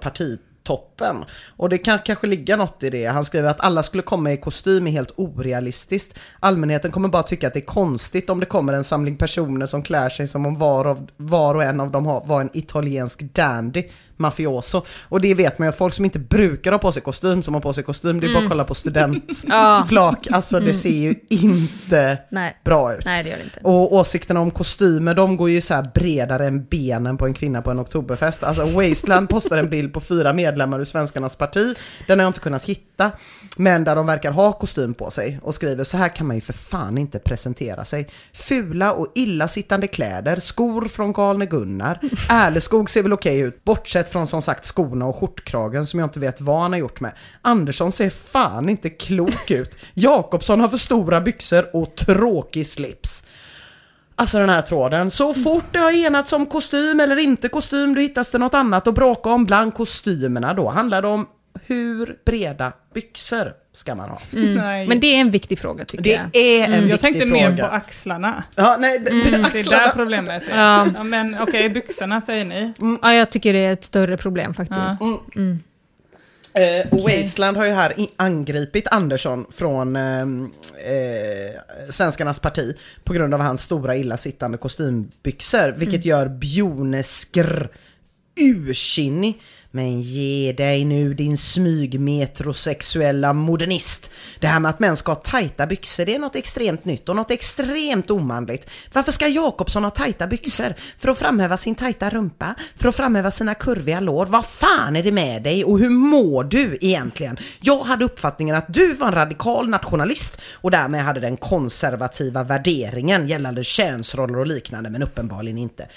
toppen. Och det kan kanske ligga något i det. Han skriver att alla skulle komma i kostym är helt orealistiskt. Allmänheten kommer bara tycka att det är konstigt om det kommer en samling personer som klär sig som om var, av, var och en av dem har, var en italiensk dandy, mafioso. Och det vet man ju att folk som inte brukar ha på sig kostym som har på sig kostym, det är bara att kolla på studentflak. Alltså det ser ju inte
Nej.
bra ut.
Nej, det gör det inte.
Och åsikterna om kostymer, de går ju så här bredare än benen på en kvinna på en oktoberfest. Alltså Wasteland postar en bild på fyra medlemmar ur Svenskarnas parti. Den har jag inte kunnat hitta. Men där de verkar ha kostym på sig och skriver så här kan man ju för fan inte presentera sig. Fula och illasittande kläder, skor från galne Gunnar. Erleskog ser väl okej ut, bortsett från som sagt skorna och skjortkragen som jag inte vet vad han har gjort med. Andersson ser fan inte klok ut. Jakobsson har för stora byxor och tråkig slips. Alltså den här tråden. Så fort det har enats om kostym eller inte kostym, då hittas det något annat att bråka om bland kostymerna. Då handlar det om hur breda byxor ska man ha.
Nej.
Men det är en viktig fråga tycker
Det
jag.
är en
jag
viktig
tänkte
fråga.
mer på axlarna.
Ja, nej, b- b-
Det är där
axlarna.
problemet är.
Ja.
Ja. men okej, byxorna säger ni.
Ja, jag tycker det är ett större problem faktiskt.
Ja.
Eh, och Wasteland har ju här angripit Andersson från eh, eh, Svenskarnas parti på grund av hans stora illasittande kostymbyxor, vilket gör Bjoneskr urkinnig men ge dig nu din smygmetrosexuella modernist. Det här med att män ska ha tajta byxor, det är något extremt nytt och något extremt omanligt. Varför ska Jakobsson ha tajta byxor? För att framhäva sin tajta rumpa? För att framhäva sina kurviga lår? Vad fan är det med dig och hur mår du egentligen? Jag hade uppfattningen att du var en radikal nationalist och därmed hade den konservativa värderingen gällande könsroller och liknande, men uppenbarligen inte.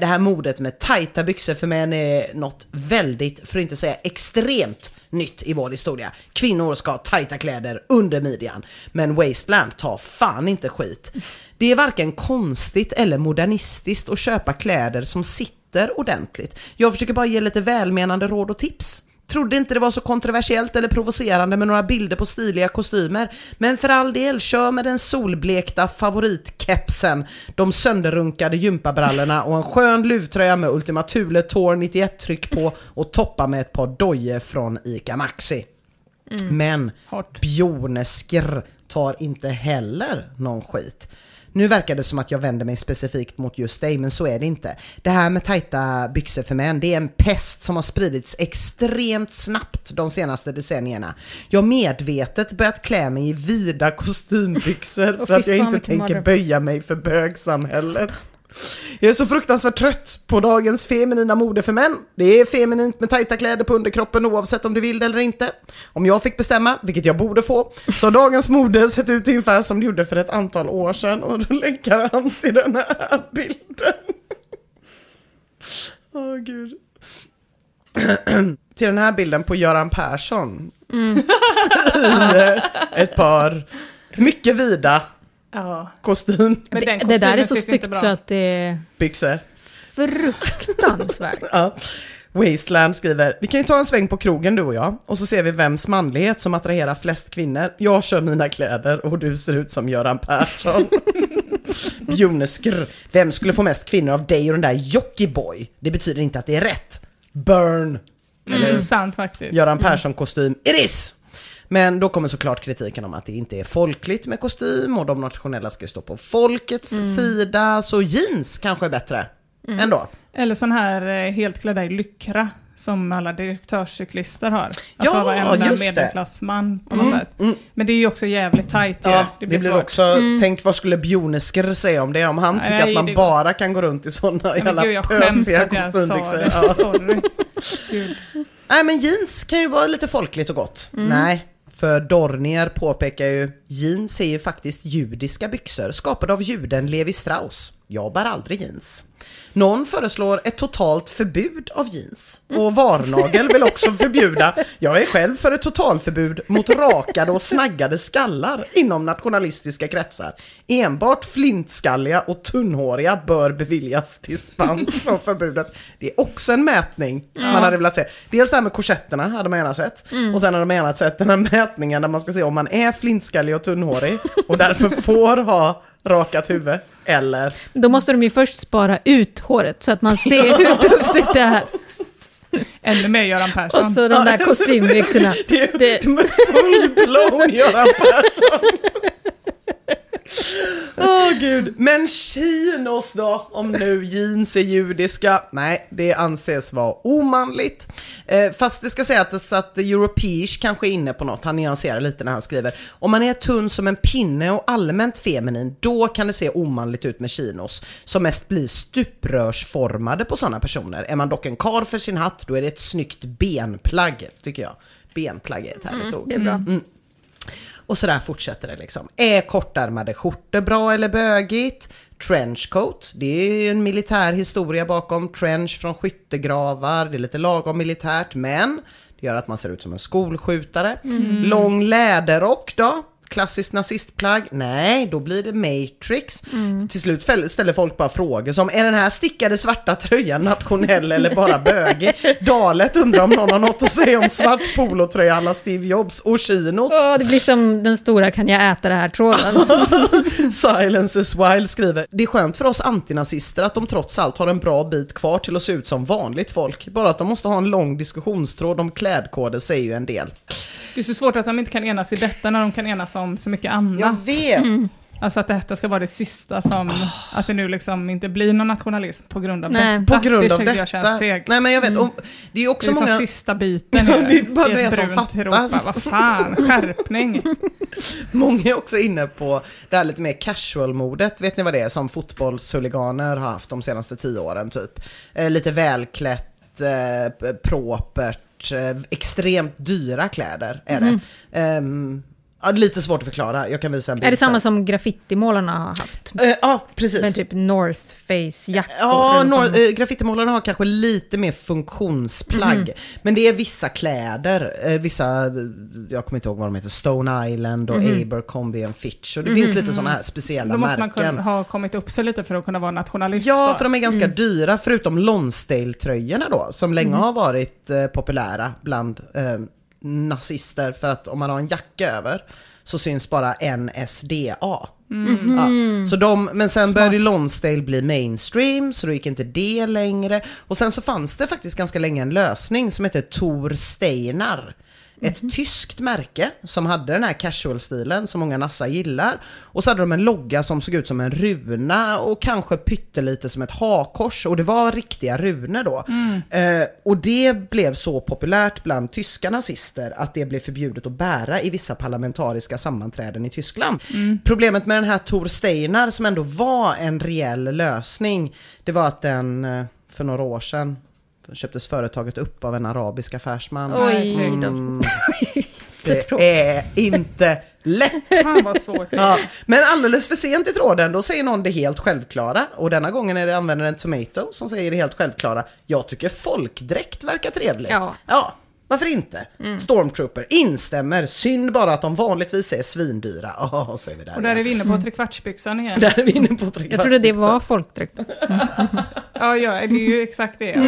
Det här modet med tajta byxor för män är något väldigt, för att inte säga extremt nytt i vår historia. Kvinnor ska ha tajta kläder under midjan, men Wasteland tar fan inte skit. Det är varken konstigt eller modernistiskt att köpa kläder som sitter ordentligt. Jag försöker bara ge lite välmenande råd och tips. Trodde inte det var så kontroversiellt eller provocerande med några bilder på stiliga kostymer. Men för all del, kör med den solblekta favoritkepsen, de sönderrunkade gympabrallorna och en skön luvtröja med Ultima Thule Tour 91-tryck på och toppa med ett par dojor från ICA Maxi. Men
Hårt.
Bjorneskr tar inte heller någon skit. Nu verkar det som att jag vänder mig specifikt mot just dig, men så är det inte. Det här med tajta byxor för män, det är en pest som har spridits extremt snabbt de senaste decennierna. Jag har medvetet börjat klä mig i vida kostymbyxor för att jag inte tänker böja mig för bögsamhället. Jag är så fruktansvärt trött på dagens feminina mode för män. Det är feminint med tajta kläder på underkroppen oavsett om du vill det eller inte. Om jag fick bestämma, vilket jag borde få, så har dagens mode sett ut ungefär som det gjorde för ett antal år sedan. Och då länkar han till den här bilden. Åh gud. till den här bilden på Göran Persson. I eh, ett par mycket vida
Ja.
kostym.
Men den
Det, det där är så styggt så att det är
byxor.
fruktansvärt.
Ja. Wasteland skriver, vi kan ju ta en sväng på krogen du och jag, och så ser vi vems manlighet som attraherar flest kvinnor. Jag kör mina kläder och du ser ut som Göran Persson. Bjuneskr, vem skulle få mest kvinnor av dig och den där Jockiboi? Det betyder inte att det är rätt. Burn!
Mm, sant faktiskt.
Göran Persson-kostym, it is! Men då kommer såklart kritiken om att det inte är folkligt med kostym och de nationella ska stå på folkets sida, så jeans kanske är bättre. Ändå.
Eller sån här eh, helt klädda i lyckra som alla direktörscyklister har. Alltså
Ja,
varenda
det.
medelklassman på något sätt. Men det är ju också jävligt tajt ju.
Ja, det blir,
svårt.
också, tänk vad skulle Bjonesker säga om det, om han tycker
Nej,
att man
det
bara kan gå runt i sådana
Ja, men
jävla
gud,
pösiga kostymbyxor.
det.
Ja. Nej men jeans kan ju vara lite folkligt och gott. Nej, för Dornier påpekar ju, jeans är ju faktiskt judiska byxor skapade av juden Levi Strauss. Jag bär aldrig jeans. Någon föreslår ett totalt förbud av jeans. Och Varnagel vill också förbjuda, jag är själv för ett totalförbud mot rakade och snaggade skallar inom nationalistiska kretsar. Enbart flintskalliga och tunnhåriga bör beviljas dispens från förbudet. Det är också en mätning man hade velat se. Dels det här med korsetterna hade man gärna sett. Och sen hade man gärna sett den här mätningen där man ska se om man är flintskallig och tunnhårig och därför får ha rakat huvud. Eller
Då måste de ju först spara ut håret så att man ser hur tufsigt det är.
Ännu mer Göran
Och
Persson.
så de där kostymbyxorna.
det är
Det-
de är full-blown Göran Persson. Åh gud, men chinos då, om nu jeans är judiska? Nej, det anses vara omanligt. Eh, fast det ska sägas att Europeish kanske är inne på något, han nyanserar lite när han skriver. Om man är tunn som en pinne och allmänt feminin, då kan det se omanligt ut med chinos, som mest blir stuprörsformade på sådana personer. Är man dock en kar för sin hatt, då är det ett snyggt benplagg, tycker jag. Benplagg är ett härligt ord.
Det är bra.
Och sådär fortsätter det liksom. Är kortärmade skjortor bra eller bögigt? Trenchcoat, det är ju en militär historia bakom. Trench från skyttegravar, det är lite lagom militärt men det gör att man ser ut som en skolskjutare. Lång läderrock då? Klassiskt nazistplagg? Nej, då blir det Matrix. Till slut ställer folk bara frågor som är den här stickade svarta tröjan nationell eller bara bögig? Dalet undrar om någon har något att säga om svart polotröja alla Steve Jobs och chinos.
Åh, det blir som den stora kan jag äta det här tråden.
Silence is wild skriver, det är skönt för oss antinazister att de trots allt har en bra bit kvar till att se ut som vanligt folk. Bara att de måste ha en lång diskussionstråd om klädkoder säger ju en del.
Det är så svårt att de inte kan enas i detta när de kan enas om så mycket annat.
Jag vet!
Alltså att detta ska vara det sista som, att det nu liksom inte blir någon nationalism på grund av
Nej.
detta.
På grund
det
av
tycker
detta.
jag känns segt.
Nej men jag vet, och det är ju
det
också
är
många...
sista biten
Ja,
i
det är bara
i
det
ett
som fattas.
Europa. Vad fan, skärpning.
Många är också inne på det här lite mer casual-modet. Vet ni vad det är som fotbollshuliganer har haft de senaste tio åren typ? Eh, lite välklätt, eh, propert, eh, extremt dyra kläder är det. Ehm, ja, lite svårt att förklara, jag kan visa en bild
Är det samma
sen.
som graffitimålarna har haft?
Eh, ja, precis.
Med typ North Face-jackor?
Ja, nor- eh, graffitimålarna har kanske lite mer funktionsplagg.
Mhm.
Men det är vissa kläder, eh, vissa, jag kommer inte ihåg vad de heter, Stone Island och
Mhm.
Abercrombie and Fitch. Och det finns lite sådana här speciella
Då måste man
märken.
ha kommit upp sig lite för att kunna vara nationalist.
Ja, för de är ganska dyra, förutom Lonsdale-tröjorna då, som länge har varit populära bland nazister, för att om man har en jacka över så syns bara NSDA. Ja, så de, men sen började Lonsdale bli mainstream, så då gick inte det längre. Och sen så fanns det faktiskt ganska länge en lösning som heter Tor Steinar. Ett tyskt märke som hade den här casual-stilen som många nassar gillar. Och så hade de en logga som såg ut som en runa och kanske pyttelite som ett hakkors. Och det var riktiga runor då. Eh, och det blev så populärt bland tyska nazister att det blev förbjudet att bära i vissa parlamentariska sammanträden i Tyskland. Problemet med den här Tor Steinar som ändå var en reell lösning, det var att den eh, för några år sedan köptes företaget upp av en arabisk affärsman.
Oj,
Mm, det är inte lätt.
Fan vad svårt.
Ja, men alldeles för sent i tråden, då säger någon det helt självklara. Och denna gången är det användaren Tomato som säger det helt självklara. Jag tycker folkdräkt verkar trevligt.
Ja.
ja varför inte? Stormtrooper instämmer, synd bara att de vanligtvis är svindyra. Så är vi där
Och där är
igen.
vi inne på trekvartsbyxan igen.
Där är vi inne på
Jag trodde det var folkdräkt.
Ja, ja, det är ju exakt det. Ja.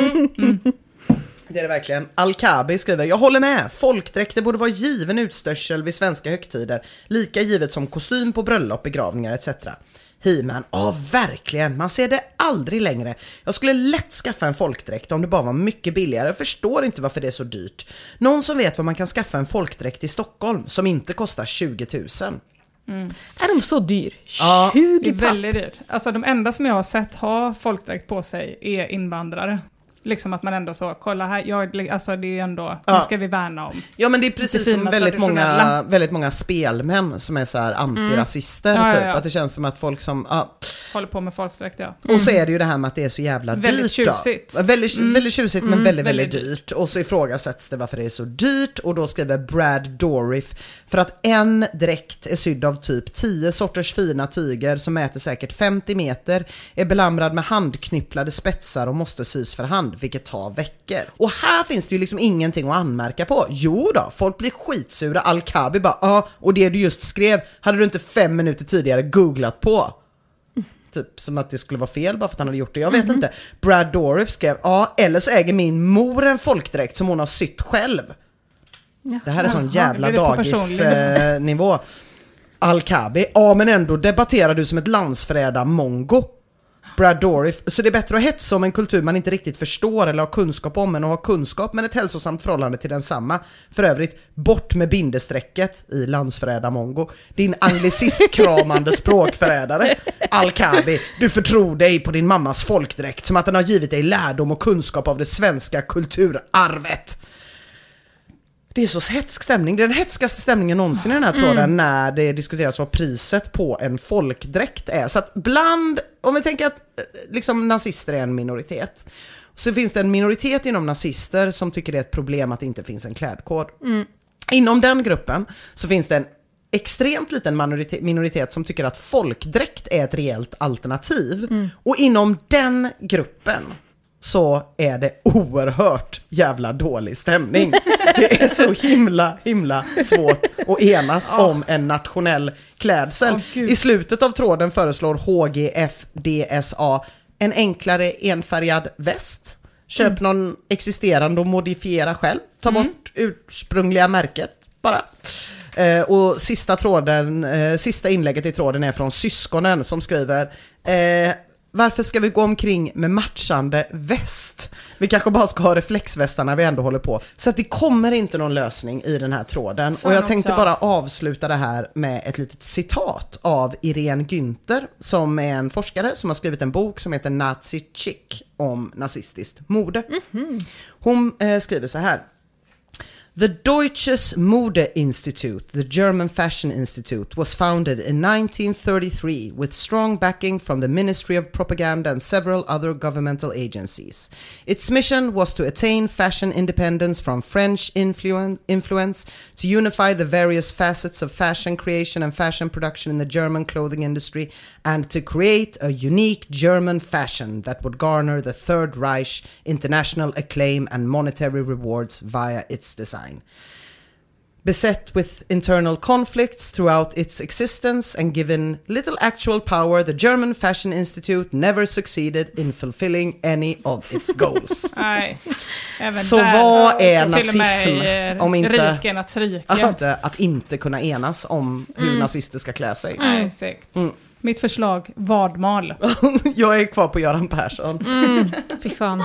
Det är det verkligen. Al-Kabi skriver, jag håller med. Folkdräkter borde vara given utstörsel vid svenska högtider. Lika givet som kostym på bröllop, begravningar etc. He-Man, ja verkligen, man ser det aldrig längre. Jag skulle lätt skaffa en folkdräkt om det bara var mycket billigare. Jag förstår inte varför det är så dyrt. Någon som vet var man kan skaffa en folkdräkt i Stockholm som inte kostar 20 000.
Är de så dyr?
Ja.
20
Det är
papp?
väldigt dyrt. Alltså de enda som jag har sett ha folkdräkt på sig är invandrare. Liksom att man ändå så, kolla här, jag, alltså det är ju ändå,
Ja.
nu ska vi värna om.
Ja men det är precis
Lite
som väldigt många, väldigt många spelmän som är så här antirasister
Ja, ja,
typ.
ja.
Att det känns som att folk som, ja,
Håller på med folkdräkt ja.
Och så är det ju det här med att det är så jävla
Väldigt
dyrt.
tjusigt.
Då. Väldigt, väldigt tjusigt men väldigt, väldigt,
väldigt
dyrt. Och så ifrågasätts det varför det är så dyrt och då skriver Brad Dourif för att en dräkt är sydd av typ 10 sorters fina tyger som mäter säkert 50 meter, är belamrad med handknypplade spetsar och måste sys för hand, vilket tar veckor. Och här finns det ju liksom ingenting att anmärka på. Jo då, folk blir skitsura. Al-Kabi bara ja, och det du just skrev hade du inte fem minuter tidigare googlat på. Typ som att det skulle vara fel bara för att han hade gjort det. Jag vet
Mhm.
inte. Brad Dourif skrev, ja, eller så äger min mor en folkdräkt som hon har sytt själv. Det här är sån
Jaha,
jävla dagisnivå. Al-Kabi, ja men ändå debatterar du som ett landsförrädar-mongo. Brad Dourif, så det är bättre att hetsa om en kultur man inte riktigt förstår eller har kunskap om än att ha kunskap men ett hälsosamt förhållande till densamma. För övrigt, bort med bindestrecket i landsförrädar-mongo. Din anglicist-kramande språkförrädare. Al-Kabi, du förtror dig på din mammas folkdräkt som att den har givit dig lärdom och kunskap av det svenska kulturarvet. Det är så hetsk stämning. Det är den hetskaste stämningen någonsin i den här tråden när det diskuteras vad priset på en folkdräkt är. Så att bland, om vi tänker att eh, liksom nazister är en minoritet. Så finns det en minoritet inom nazister som tycker det är ett problem att det inte finns en klädkod. Inom den gruppen så finns det en extremt liten minoritet, som tycker att folkdräkt är ett reellt alternativ. Och inom den gruppen så är det oerhört jävla dålig stämning. Det är så himla, himla svårt att enas om en nationell klädsel.
Gud.
I slutet av tråden föreslår HGFDSA en enklare enfärgad väst. Köp någon existerande och modifiera själv. Ta bort ursprungliga märket bara. Eh, och sista tråden, eh, sista inlägget i tråden är från syskonen som skriver eh, varför ska vi gå omkring med matchande väst? Vi kanske bara ska ha reflexvästarna vi ändå håller på. Så att det kommer inte någon lösning i den här tråden.
Fan
och jag tänkte
också.
bara avsluta det här med ett litet citat av Irene Günther, som är en forskare som har skrivit en bok som heter Nazi Chick om nazistiskt mode. Hon eh, skriver så här. The Deutsches Modeinstitut, the German Fashion Institute, was founded in 1933 with strong backing from the Ministry of Propaganda and several other governmental agencies. Its mission was to attain fashion independence from French influen- influence, to unify the various facets of fashion creation and fashion production in the German clothing industry, and to create a unique German fashion that would garner the Third Reich international acclaim and monetary rewards via its design. Beset with internal conflicts throughout its existence and given little actual power, the German Fashion Institute never succeeded in fulfilling any of its goals.
Nej. Även
Så
där,
vad är nazism om inte- att, att inte kunna enas om hur nazister ska klä sig.
Nej, exakt.
Mm.
Mitt förslag, vadmal.
Jag är kvar på Göran Persson.
Fy fan.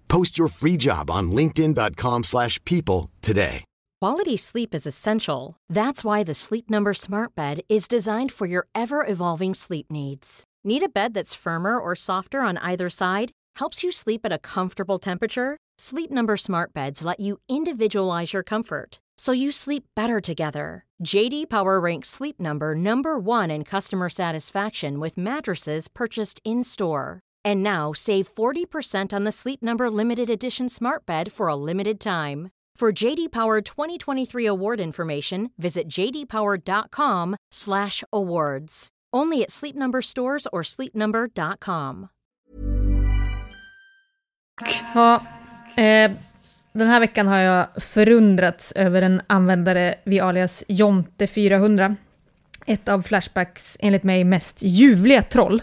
Post your free job on linkedin.com/people slash people today.
Quality sleep is essential. That's why the Sleep Number Smart Bed is designed for your ever evolving sleep needs. Need a bed that's firmer or softer on either side? Helps you sleep at a comfortable temperature? Sleep Number Smart Beds let you individualize your comfort so you sleep better together. JD Power ranks Sleep Number number 1 in customer satisfaction with mattresses purchased in-store. And now save 40% on the Sleep Number limited edition Smart Bed for a limited time. For JD Power 2023 award information, visit jdpower.com/awards. Only at Sleep Number stores or sleepnumber.com.
Ja, eh, den här veckan har jag förundrats över en användare vid alias Jonte400. Ett av Flashbacks, enligt mig, mest ljuvliga troll.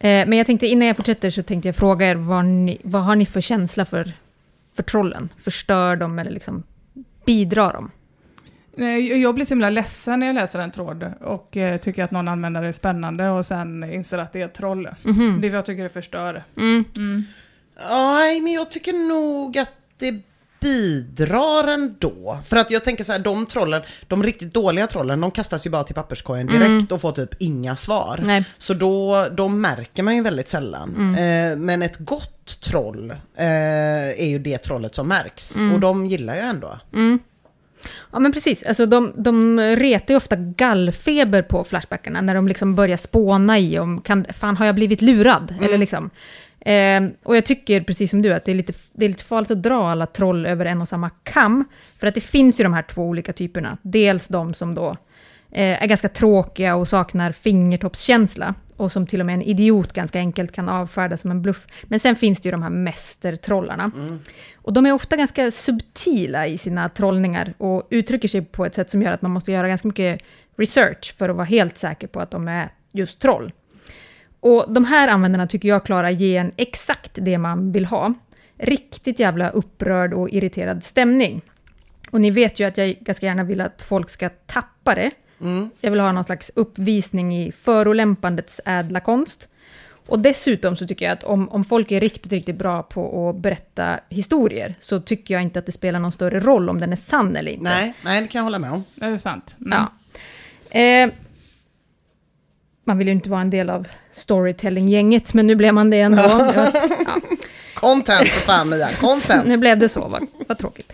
Eh, men jag tänkte innan jag fortsätter så tänkte jag fråga er vad, ni, vad har ni för känsla för, för trollen? Förstör de eller liksom bidrar de?
Nej, Jag blir så himla ledsen när jag läser en tråd och eh, tycker att någon användare är spännande och sen inser att det är ett troll.
Mhm.
Det är vad jag tycker det förstör.
Nej, men jag tycker nog att det bidrar ändå. För att jag tänker så här, de trollen, de riktigt dåliga trollen, de kastas ju bara till papperskorgen direkt och får typ inga svar.
Nej.
Så då, då märker man ju väldigt sällan. Eh, men ett gott troll eh, är ju det trollet som märks. Och de gillar ju ändå.
Ja men precis, alltså de, de retar ju ofta gallfeber på Flashbackarna när de liksom börjar spåna i om, kan, fan har jag blivit lurad? Eller liksom. Eh, och jag tycker precis som du att det är, lite, det är lite farligt att dra alla troll över en och samma kam. För att det finns ju de här två olika typerna. Dels de som då eh, är ganska tråkiga och saknar fingertoppskänsla. Och som till och med en idiot ganska enkelt kan avfärda som en bluff. Men sen finns det ju de här mästertrollarna. Och de är ofta ganska subtila i sina trollningar och uttrycker sig på ett sätt som gör att man måste göra ganska mycket research för att vara helt säker på att de är just troll. Och de här användarna tycker jag klarar ge en exakt det man vill ha. Riktigt jävla upprörd och irriterad stämning. Och ni vet ju att jag ganska gärna vill att folk ska tappa det. Jag vill ha någon slags uppvisning i förolämpandets ädla konst. Och dessutom så tycker jag att om, om folk är riktigt, riktigt bra på att berätta historier, så tycker jag inte att det spelar någon större roll om den är sann eller inte.
Nej, nej, det kan jag hålla med om.
Det är sant. Mm.
Ja. Eh, man vill ju inte vara en del av storytelling-gänget, men nu blev man det ändå. Ja, ja.
Content för fan Mia, content.
Nu blev det så, vad, vad tråkigt.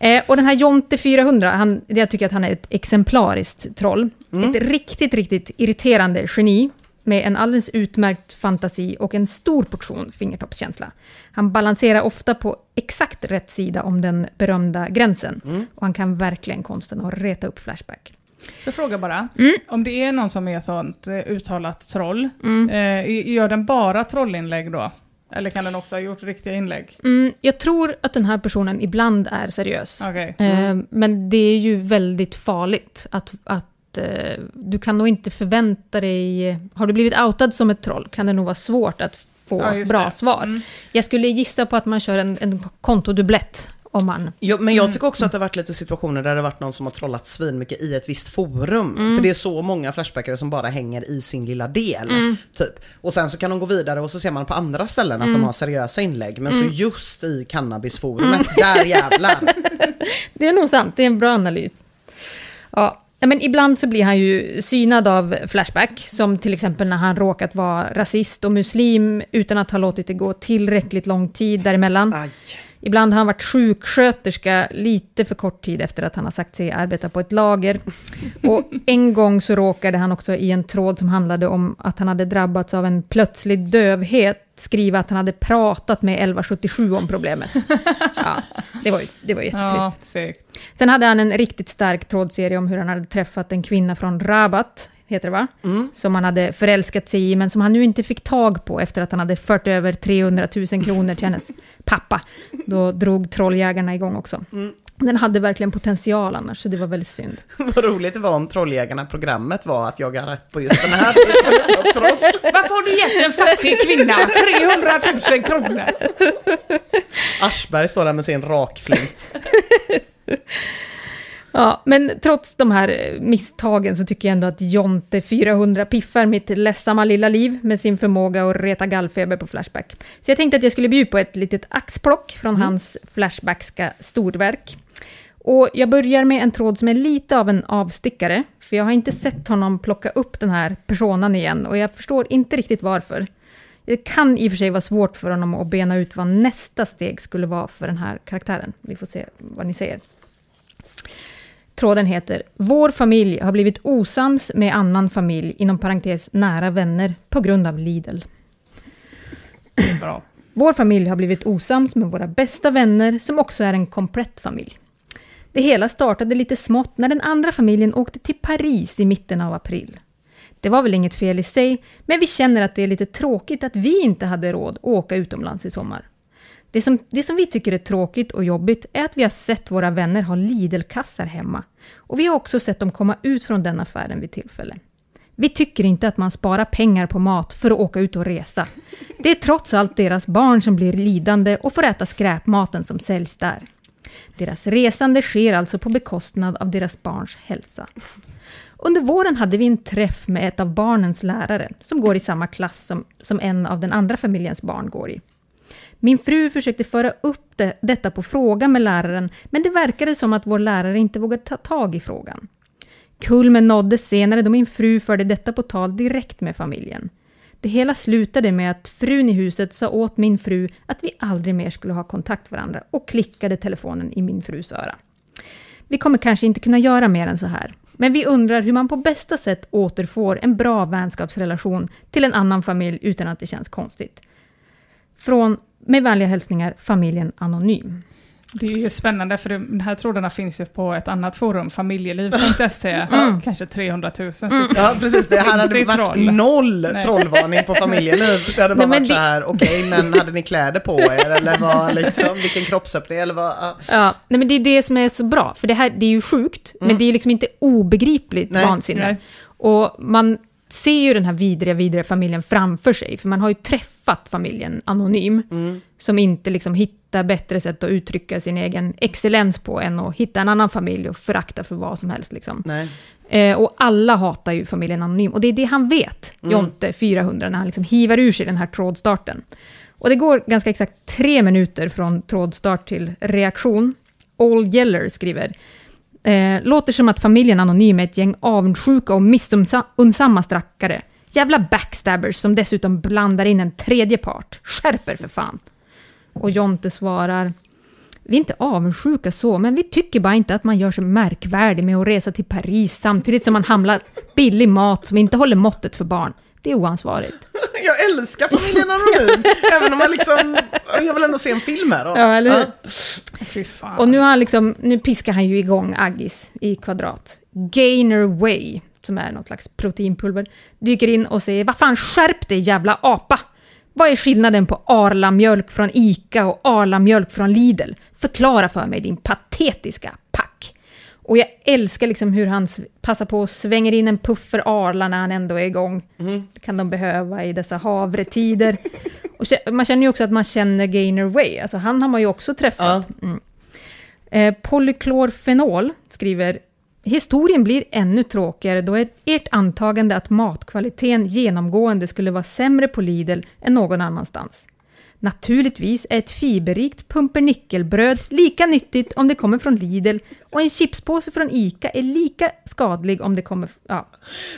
Eh, och den här Jonte 400, han, jag tycker att han är ett exemplariskt troll. Ett riktigt, riktigt irriterande geni med en alldeles utmärkt fantasi och en stor portion fingertoppskänsla. Han balanserar ofta på exakt rätt sida om den berömda gränsen. Och han kan verkligen konsten att reta upp Flashback.
Jag fråga bara,
Mm.
om det är någon som är sånt eh, uttalat troll, eh, gör den bara trollinlägg då? Eller kan den också ha gjort riktiga inlägg?
Mm, jag tror att den här personen ibland är seriös.
Okej.
Eh, Men det är ju väldigt farligt att, att eh, du kan nog inte förvänta dig... Har du blivit outad som ett troll kan det nog vara svårt att få
Ja,
bra
det.
svar.
Mm.
Jag skulle gissa på att man kör en, en kontodubblett om man...
Jo, men jag tycker också att det har varit lite situationer där det har varit någon som har trollat svinmycket i ett visst forum. För det är så många flashbackare som bara hänger i sin lilla del. Typ. Och sen så kan de gå vidare och så ser man på andra ställen att de har seriösa inlägg. Men så just i cannabisforumet, där jävlar.
Det är nog sant, det är en bra analys. Ja, men ibland så blir han ju synad av Flashback, som till exempel när han råkat vara rasist och muslim utan att ha låtit det gå tillräckligt lång tid däremellan.
Aj.
Ibland har han varit sjuksköterska lite för kort tid efter att han har sagt sig arbeta på ett lager. Och en gång så råkade han också i en tråd som handlade om att han hade drabbats av en plötslig dövhet skriva att han hade pratat med 1177 om problemet. Ja, det var ju, det var jättetrist.
Ja.
Sen hade han en riktigt stark trådserie om hur han hade träffat en kvinna från Rabat, heter det va? Som han hade förälskat sig i, men som han nu inte fick tag på efter att han hade fört över 300 000 kronor till hennes pappa. Då drog trolljägarna igång också. Den hade verkligen potential annars, så det var väldigt synd.
Vad roligt det var om Trolljägarna-programmet var att jaga rätt på just den här troll.
Varför har du gett en fattig kvinna 300 000 kronor?
Aschberg står där med sin rakflint.
Ja, men trots de här eh, misstagen så tycker jag ändå att Jonte 400 piffar mitt ledsamma lilla liv med sin förmåga att reta gallfeber på Flashback. Så jag tänkte att jag skulle bjuda på ett litet axplock från hans Flashbackska storverk. Och jag börjar med en tråd som är lite av en avstickare, för jag har inte sett honom plocka upp den här personan igen och jag förstår inte riktigt varför. Det kan i och för sig vara svårt för honom att bena ut vad nästa steg skulle vara för den här karaktären. Vi får se vad ni säger. Tråden heter Vår familj har blivit osams med annan familj, inom parentes nära vänner, på grund av Lidl.
Bra.
Vår familj har blivit osams med våra bästa vänner, som också är en komplett familj. Det hela startade lite smått när den andra familjen åkte till Paris i mitten av april. Det var väl inget fel i sig, men vi känner att det är lite tråkigt att vi inte hade råd att åka utomlands i sommar. Det som, det som vi tycker är tråkigt och jobbigt är att vi har sett våra vänner ha Lidl-kassar hemma. Och vi har också sett dem komma ut från den affären vid tillfälle. Vi tycker inte att man sparar pengar på mat för att åka ut och resa. Det är trots allt deras barn som blir lidande och får äta skräpmaten som säljs där. Deras resande sker alltså på bekostnad av deras barns hälsa. Under våren hade vi en träff med ett av barnens lärare, som går i samma klass som, som en av den andra familjens barn går i. Min fru försökte föra upp det, detta på fråga med läraren, men det verkade som att vår lärare inte vågade ta tag i frågan. Kulmen nåddes senare då min fru förde detta på tal direkt med familjen. Det hela slutade med att frun i huset sa åt min fru att vi aldrig mer skulle ha kontakt varandra och klickade telefonen i min frus öra. Vi kommer kanske inte kunna göra mer än så här, men vi undrar hur man på bästa sätt återfår en bra vänskapsrelation till en annan familj utan att det känns konstigt. Från, med vänliga hälsningar, familjen Anonym.
Det är ju spännande för de här trådarna finns ju på ett annat forum, familjeliv.se, kanske 300 000 stycken.
Ja precis, det här hade varit
troll.
noll
Nej.
trollvarning på familjeliv. Det hade bara
Nej,
varit så
det-
här, okej men hade ni kläder på er eller vad, liksom, vilken kroppsöppning eller vad? ja.
Nej men det är det som är så bra, för det här det är ju sjukt, men det är liksom inte obegripligt
Nej.
vansinne.
Nej.
Och man, ser ju den här vidriga, vidriga familjen framför sig, för man har ju träffat familjen anonym, som inte liksom hittar bättre sätt att uttrycka sin egen excellens på än att hitta en annan familj och förakta för vad som helst. Liksom. Eh, och alla hatar ju familjen Anonym. Och det är det han vet, Jonte 400, när han liksom hivar ur sig den här trådstarten. Och det går ganska exakt tre minuter från trådstart till reaktion. All Yeller skriver, eh, låter som att familjen Anonym är ett gäng avundsjuka och missunnsamma strackare. Jävla backstabbers som dessutom blandar in en tredje part. Skärper för fan. Och Jonte svarar, vi är inte avundsjuka så, men vi tycker bara inte att man gör sig märkvärdig med att resa till Paris samtidigt som man hamnar billig mat som inte håller måttet för barn. Det är oansvarigt.
Jag älskar familjen Anonym, även om man liksom, jag vill ändå se en film här då.
Ja, eller hur?
Fan.
Och nu, har han liksom, nu piskar han ju igång Aggis i kvadrat. Gainer Way, som är något slags proteinpulver, dyker in och säger Vad fan, skärp dig jävla apa! Vad är skillnaden på Arla-mjölk från ICA och Arla-mjölk från Lidl? Förklara för mig din patetiska pack. Och jag älskar liksom hur han passar på och svänger in en puff för Arla när han ändå är igång. Det kan de behöva i dessa havretider. Och man känner ju också att man känner Gainer Way, alltså han har man ju också träffat. Mm. Eh, polyklorfenol skriver Historien blir ännu tråkigare då är ert antagande att matkvaliteten genomgående skulle vara sämre på Lidl än någon annanstans. Naturligtvis är ett fiberrikt pumpernickelbröd lika nyttigt om det kommer från Lidl och en chipspåse från ICA är lika skadlig om det kommer... Ja.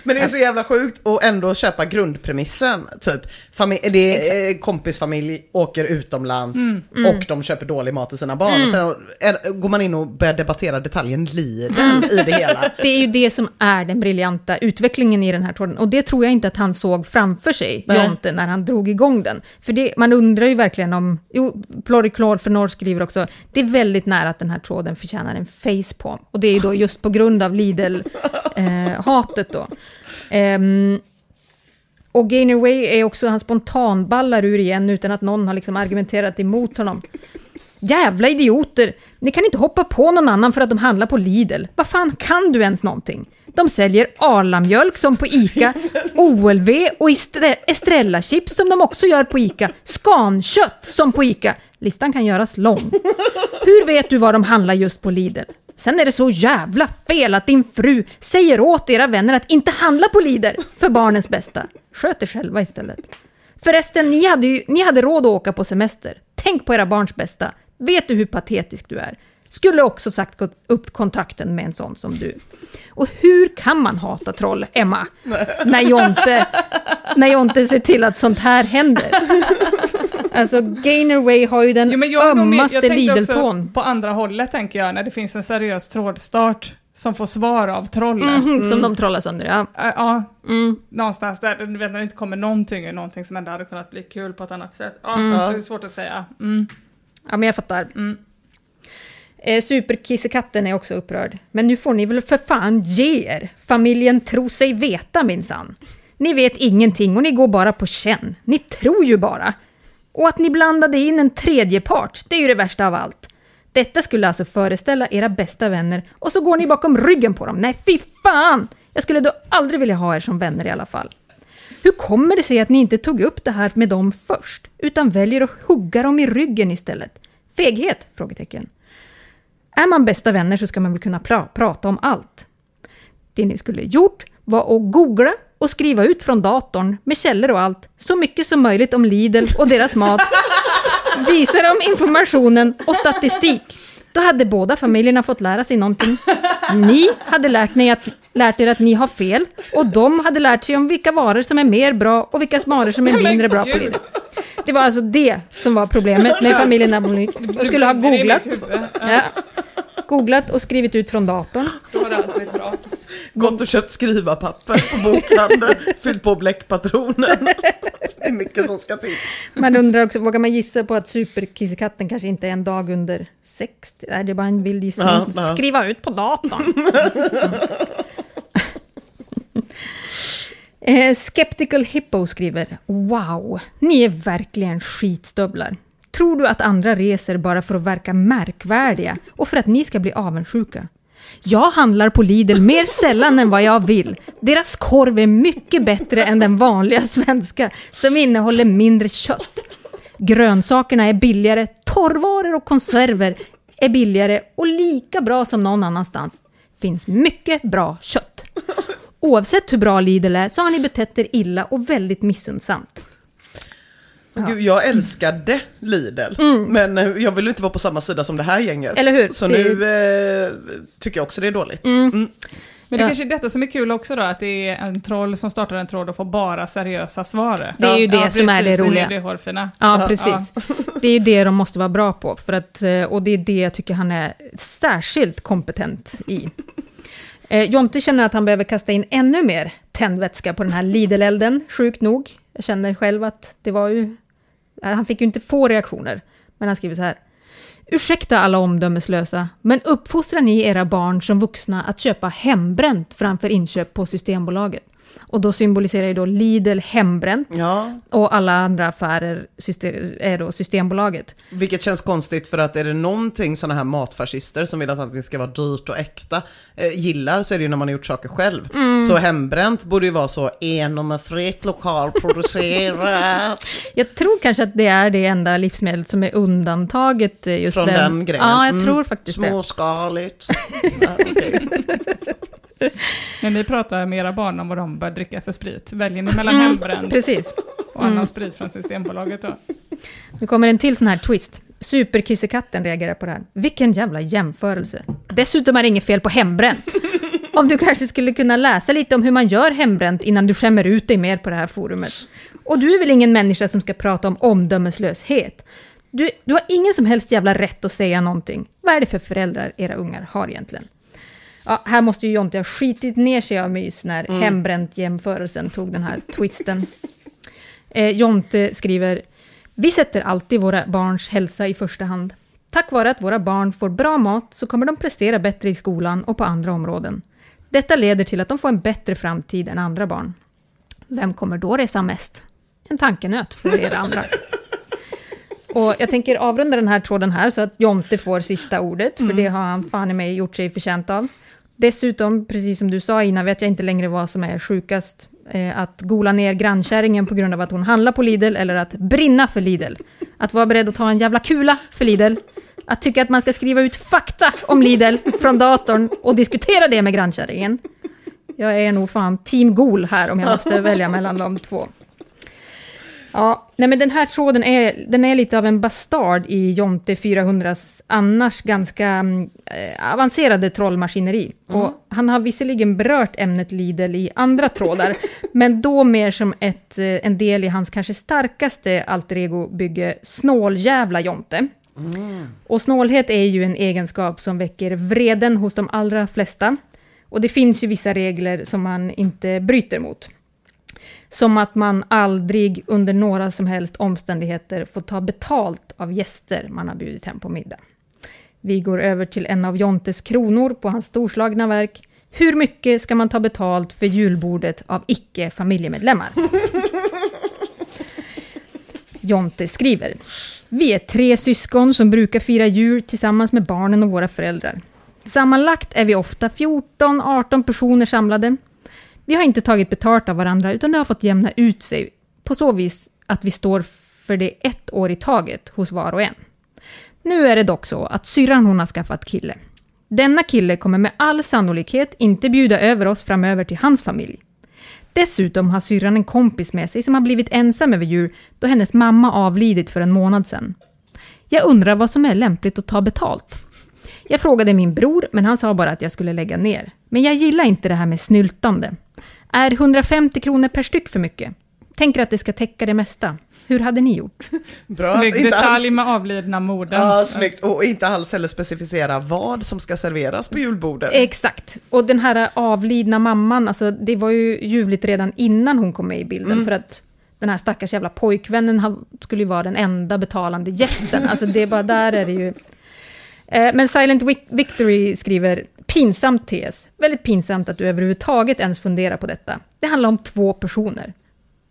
Men det är så jävla sjukt att ändå köpa grundpremissen. Typ, familj, det är, eh, kompisfamilj åker utomlands och de köper dålig mat till sina barn. Och sen är, går man in och börjar debattera detaljen Lidl i det hela.
Det är ju det som är den briljanta utvecklingen i den här tråden. Och det tror jag inte att han såg framför sig,
Nej.
Jonte, när han drog igång den. För det, man undrar ju verkligen om... Jo, Ploriklor för Norr skriver också, det är väldigt nära att den här tråden förtjänar en på. Och det är ju då just på grund av Lidl-hatet eh, då. Um, och Gainer Way är också, han spontanballar ur igen utan att någon har liksom argumenterat emot honom. Jävla idioter! Ni kan inte hoppa på någon annan för att de handlar på Lidl. Vad fan kan du ens någonting? De säljer Arla-mjölk som på ICA, OLV och Estre- Estrella-chips som de också gör på ICA, Skankött som på ICA. Listan kan göras lång. Hur vet du vad de handlar just på Lidl? Sen är det så jävla fel att din fru säger åt era vänner att inte handla på Lidl för barnens bästa. Sköt er själva istället. Förresten, ni hade, ju, ni hade råd att åka på semester. Tänk på era barns bästa. Vet du hur patetisk du är? Skulle också sagt upp kontakten med en sån som du. Och hur kan man hata troll, Emma? När Jonte, när Jonte ser till att sånt här händer. Alltså, Gainerway har ju den
Jo, men jag
ömmaste Lidl-tån.
På andra hållet tänker jag, när det finns en seriös trådstart som får svar av trollen.
Mhm, Som de trollar sönder, ja.
Ja,
Mm.
någonstans där, du vet när det inte kommer någonting ur någonting som ändå hade kunnat bli kul på ett annat sätt. Ja,
Mm.
det är svårt att säga. Mm.
Ja, men jag fattar.
Mm.
Eh, Superkissekatten är också upprörd. Men nu får ni väl för fan ge er. Familjen tror sig veta minsann. Ni vet ingenting och ni går bara på känn. Ni tror ju bara. Och att ni blandade in en tredje part, det är ju det värsta av allt. Detta skulle alltså föreställa era bästa vänner och så går ni bakom ryggen på dem. Nej, fy fan! Jag skulle då aldrig vilja ha er som vänner i alla fall. Hur kommer det sig att ni inte tog upp det här med dem först, utan väljer att hugga dem i ryggen istället? Feghet? Frågetecken. Är man bästa vänner så ska man väl kunna pra- prata om allt. Det ni skulle gjort var att googla och skriva ut från datorn med källor och allt, så mycket som möjligt om Lidl och deras mat. Visa dem informationen och statistik. Då hade båda familjerna fått lära sig någonting. Ni hade lärt, ni att, lärt er att ni har fel och de hade lärt sig om vilka varor som är mer bra och vilka varor som är mindre bra på Lidl. Det var alltså det som var problemet med familjen Amonyt. Du skulle ha googlat. Ja. Googlat och skrivit ut från datorn.
Då var det allt blivit bra.
Gått och köpt skrivarpapper på bokhandeln, fyllt på bläckpatronen. Det är mycket som ska till.
Man undrar också, vågar man gissa på att superkissekatten kanske inte är en dag under 60? Nej, det är bara en vild gissning.
Ja, ja.
Skriva ut på datorn. eh, Skeptical Hippo skriver, Wow, ni är verkligen skitstövlar. Tror du att andra reser bara för att verka märkvärdiga och för att ni ska bli avundsjuka? Jag handlar på Lidl mer sällan än vad jag vill. Deras korv är mycket bättre än den vanliga svenska, som innehåller mindre kött. Grönsakerna är billigare, torrvaror och konserver är billigare och lika bra som någon annanstans. Finns mycket bra kött. Oavsett hur bra Lidl är så har ni betett er illa och väldigt missundsamt.
Gud, jag älskade Lidl, men eh, jag vill inte vara på samma sida som det här gänget.
Mm. Eller hur?
Så nu eh, tycker jag också det är dåligt. Mm.
Men det
Ja.
kanske är detta som är kul också då, att det är en troll som startar en tråd och får bara seriösa svar.
Det är ju det som är det
precis,
roliga.
Det är det.
Ja, precis. Det är ju det de måste vara bra på, för att, eh, och det är det jag tycker han är särskilt kompetent i. Eh, Jonte känner att han behöver kasta in ännu mer tändvätska på den här Lidl-elden, sjukt nog. Jag känner själv att det var ju... Eh, han fick ju inte få reaktioner, men han skriver så här. Ursäkta alla omdömeslösa, men uppfostrar ni era barn som vuxna att köpa hembränt framför inköp på Systembolaget? Och då symboliserar ju då Lidl hembränt,
Ja,
och alla andra affärer är då Systembolaget.
vilket känns konstigt för att är det någonting sådana här matfascister som vill att allting ska vara dyrt och äkta eh, gillar så är det ju när man har gjort saker själv.
Mm.
Så hembränt borde ju vara så enomefritt, lokalproducerat.
Jag tror kanske att det är det enda livsmedlet som är undantaget eh, just
Från den grejen.
Ja, jag
Mm.
tror faktiskt det.
Småskaligt.
När ni pratar med era barn om vad de bör dricka för sprit, väljer ni mellan hembränd
Precis.
och annan sprit från Systembolaget då?
Nu kommer en till sån här twist. Superkissekatten reagerar på det här. Vilken jävla jämförelse. Dessutom är det inget fel på hembränt. Om du kanske skulle kunna läsa lite om hur man gör hembränt innan du skämmer ut dig mer på det här forumet. Och du är väl ingen människa som ska prata om omdömeslöshet? Du, du har ingen som helst jävla rätt att säga någonting. Vad är det för föräldrar era ungar har egentligen? Ja, här måste ju Jonte ha skitit ner sig av mys när hembränt-jämförelsen tog den här twisten. Eh, Jonte skriver, vi sätter alltid våra barns hälsa i första hand. Tack vare att våra barn får bra mat så kommer de prestera bättre i skolan och på andra områden. Detta leder till att de får en bättre framtid än andra barn. Vem kommer då resa mest? En tankenöt för er andra. Och jag tänker avrunda den här tråden här så att Jonte får sista ordet, för det har han fan i mig gjort sig förtjänt av. Dessutom, precis som du sa innan, vet jag inte längre vad som är sjukast. Eh, att gola ner grannkärringen på grund av att hon handlar på Lidl, eller att brinna för Lidl. Att vara beredd att ta en jävla kula för Lidl. Att tycka att man ska skriva ut fakta om Lidl från datorn och diskutera det med grannkärringen. Jag är nog fan team Gol här om jag måste välja mellan de två. Ja, nej men den här tråden är, den är lite av en bastard i Jonte 400s annars ganska mm, eh, avancerade trollmaskineri. Och han har visserligen berört ämnet Lidl i andra trådar, men då mer som ett, eh, en del i hans kanske starkaste alter ego-bygge, Snåljävla Jonte. Och snålhet är ju en egenskap som väcker vreden hos de allra flesta. Och det finns ju vissa regler som man inte bryter mot. Som att man aldrig under några som helst omständigheter får ta betalt av gäster man har bjudit hem på middag. Vi går över till en av Jontes kronor på hans storslagna verk. Hur mycket ska man ta betalt för julbordet av icke-familjemedlemmar? Jonte skriver. Vi är tre syskon som brukar fira jul tillsammans med barnen och våra föräldrar. Sammanlagt är vi ofta 14-18 personer samlade. Vi har inte tagit betalt av varandra, utan det har fått jämna ut sig på så vis att vi står för det ett år i taget hos var och en. Nu är det dock så att syrran hon har skaffat kille. Denna kille kommer med all sannolikhet inte bjuda över oss framöver till hans familj. Dessutom har syrran en kompis med sig som har blivit ensam över jul då hennes mamma avlidit för en månad sedan. Jag undrar vad som är lämpligt att ta betalt. Jag frågade min bror, men han sa bara att jag skulle lägga ner. Men jag gillar inte det här med snyltande. Är 150 kronor per styck för mycket? Tänker att det ska täcka det mesta. Hur hade ni gjort?
Bra,
Snygg
inte
detalj
alls,
med avlidna morden.
ja, snyggt. Och inte alls heller specificera vad som ska serveras på julbordet.
Exakt. Och den här avlidna mamman, alltså det var ju ljuvligt redan innan hon kom med i bilden. För att den här stackars jävla pojkvännen skulle ju vara den enda betalande gästen. Alltså det är bara där är det ju... Eh, Men Silent Vic- Victory skriver, pinsamt TS. Väldigt pinsamt att du överhuvudtaget ens funderar på detta. Det handlar om två personer.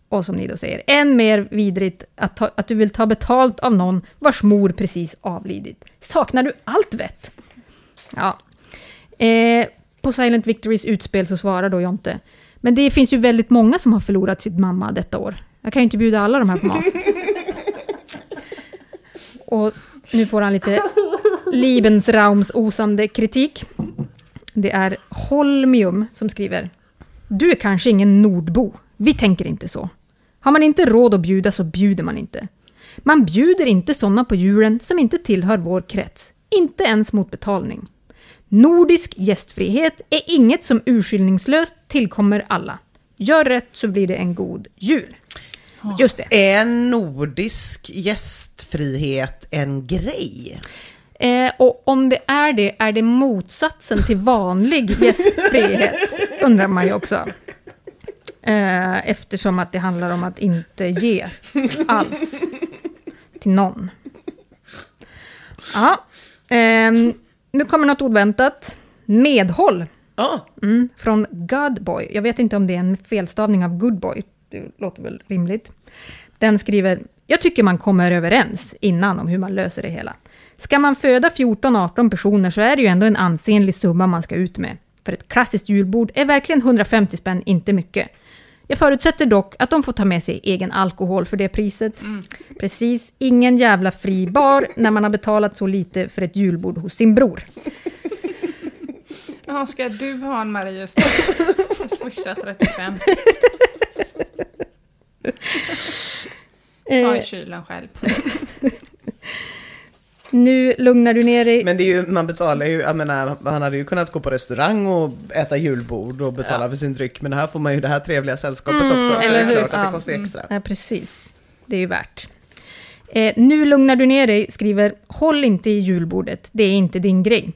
Och som ni då säger, än mer vidrigt att, ta, att du vill ta betalt av någon vars mor precis avlidit. Saknar du allt vett? Ja. Eh, på Silent Victorys utspel så svarar då Jonte. Men det finns ju väldigt många som har förlorat sin mamma detta år. Jag kan ju inte bjuda alla de här på mat. Och nu får han lite Lebensraums osande kritik. Det är Holmium som skriver. Du är kanske ingen nordbo. Vi tänker inte så. Har man inte råd att bjuda så bjuder man inte. Man bjuder inte sådana på julen som inte tillhör vår krets. Inte ens mot betalning. Nordisk gästfrihet är inget som urskillningslöst tillkommer alla. Gör rätt så blir det en god jul. Just det.
Är nordisk gästfrihet en grej?
Eh, och om det är det, är det motsatsen till vanlig gästfrihet? Undrar man ju också. Eh, eftersom att det handlar om att inte ge alls till någon. Ja, ehm, nu kommer något oväntat. Medhåll. Mm, från Godboy. Jag vet inte om det är en felstavning av Goodboy. Det låter väl rimligt. Den skriver, jag tycker man kommer överens innan om hur man löser det hela. Ska man föda 14-18 personer så är det ju ändå en ansenlig summa man ska ut med. För ett klassiskt julbord är verkligen 150 spänn inte mycket. Jag förutsätter dock att de får ta med sig egen alkohol för det priset. Precis, ingen jävla fri bar när man har betalat så lite för ett julbord hos sin bror.
Jaha, ska du ha en Marius då? Jag swishar 35. Ta i
Eh,
kylen själv.
Nu lugnar du ner dig.
men det är ju, man betalar ju, jag menar, han hade ju kunnat gå på restaurang och äta julbord och betala för sin dryck, men här får man ju det här trevliga sällskapet också, så
Mm, eller
det är
hur?
klart att
Ja.
det kostar extra.
Ja, precis. Det är ju värt. Eh, nu lugnar du ner dig, skriver Håll inte i julbordet, det är inte din grej.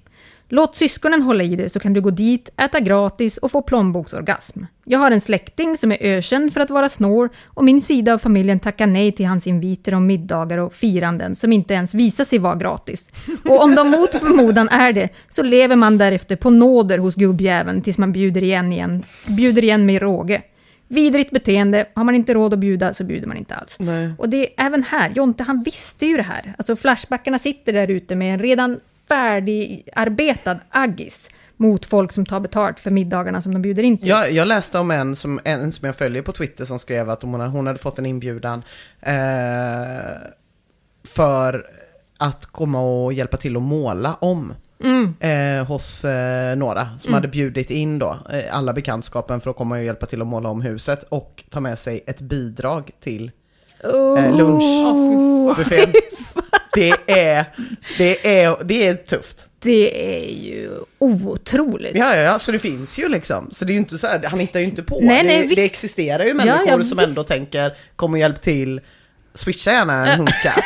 Låt syskonen hålla i det så kan du gå dit, äta gratis och få plånboksorgasm. Jag har en släkting som är ökänd för att vara snål och min sida av familjen tackar nej till hans inviter om middagar och firanden som inte ens visar sig vara gratis. Och om de mot förmodan är det, så lever man därefter på nåder hos gubbjäveln tills man bjuder igen, igen, bjuder igen med råge. Vidrigt beteende, har man inte råd att bjuda så bjuder man inte alls.
Nej.
Och det är även här, Jonte han visste ju det här. Alltså Flashbackarna sitter där ute med en redan färdigarbetad aggis mot folk som tar betalt för middagarna som de bjuder in till.
Jag, jag läste om en som, en som jag följer på Twitter som skrev att hon, hon hade fått en inbjudan eh, för att komma och hjälpa till att måla om.
Mm.
Eh, hos eh, några som hade bjudit in då eh, alla bekantskapen för att komma och hjälpa till att måla om huset och ta med sig ett bidrag till eh, lunchbuffén. det, är, det, är, det är tufft.
Det är ju otroligt.
Ja, ja, ja, så det finns ju liksom. Så det är ju inte så här, han hittar ju inte på.
Nej, nej,
det, det existerar ju människor
Ja, ja,
som ändå tänker, kom och hjälp till, swisha gärna en hunka.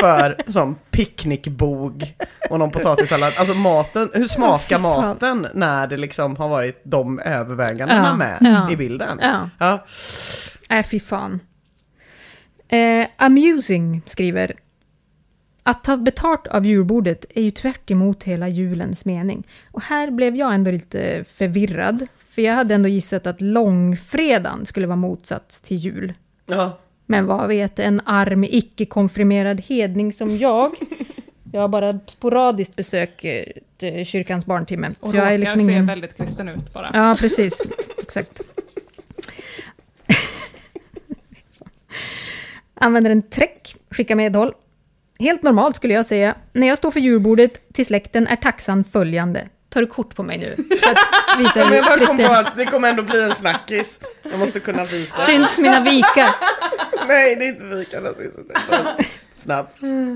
för som picknickbog och någon potatissallad. Alltså maten, hur smakar maten när det liksom har varit de övervägandena
Ja,
med
ja.
i bilden?
Ja.
Ja.
Äh, fy fan. Eh, amusing skriver att ta betalt av julbordet är ju tvärt emot hela julens mening. Och här blev jag ändå lite förvirrad. För jag hade ändå gissat att långfredagen skulle vara motsats till jul.
ja.
Men vad vet en arm icke-konfirmerad hedning som jag? Jag har bara sporadiskt besökt eh, kyrkans barntimme.
Och
Så jag är liksom ingen...
väldigt kristen ut bara.
Ja, precis. Exakt. Använder en träck, skickar medhåll. Helt normalt skulle jag säga. När jag står för julbordet till släkten är taxan följande. Tar du kort på mig nu? Att visa
Men jag kom på att det kommer ändå bli en snackis. Jag måste kunna visa.
Syns mina vikar?
Nej, det är inte vikarna som syns. Snabb.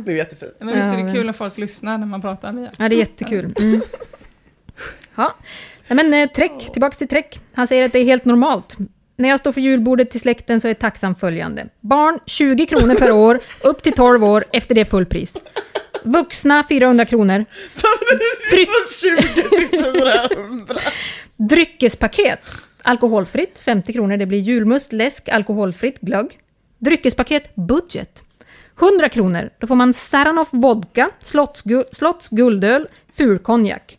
Det är jättefint.
Men visst är
Ja,
det kul när folk lyssnar när man pratar via.
Ja, det är jättekul. Mm. Ja. Nej, men eh, Träck, tillbaks till Träck. Han säger att det är helt normalt. När jag står för julbordet till släkten så är taxan följande. Barn 20 kronor per år, upp till 12 år, efter det full pris. Vuxna 400 kronor. Dryck.
20 till 400.
Dryckespaket. Alkoholfritt 50 kronor, det blir julmust, läsk, alkoholfritt, glögg. Dryckespaket budget. 100 kronor, då får man Saranoff vodka, Slottsgu- Slotts guldöl, fulkonjak.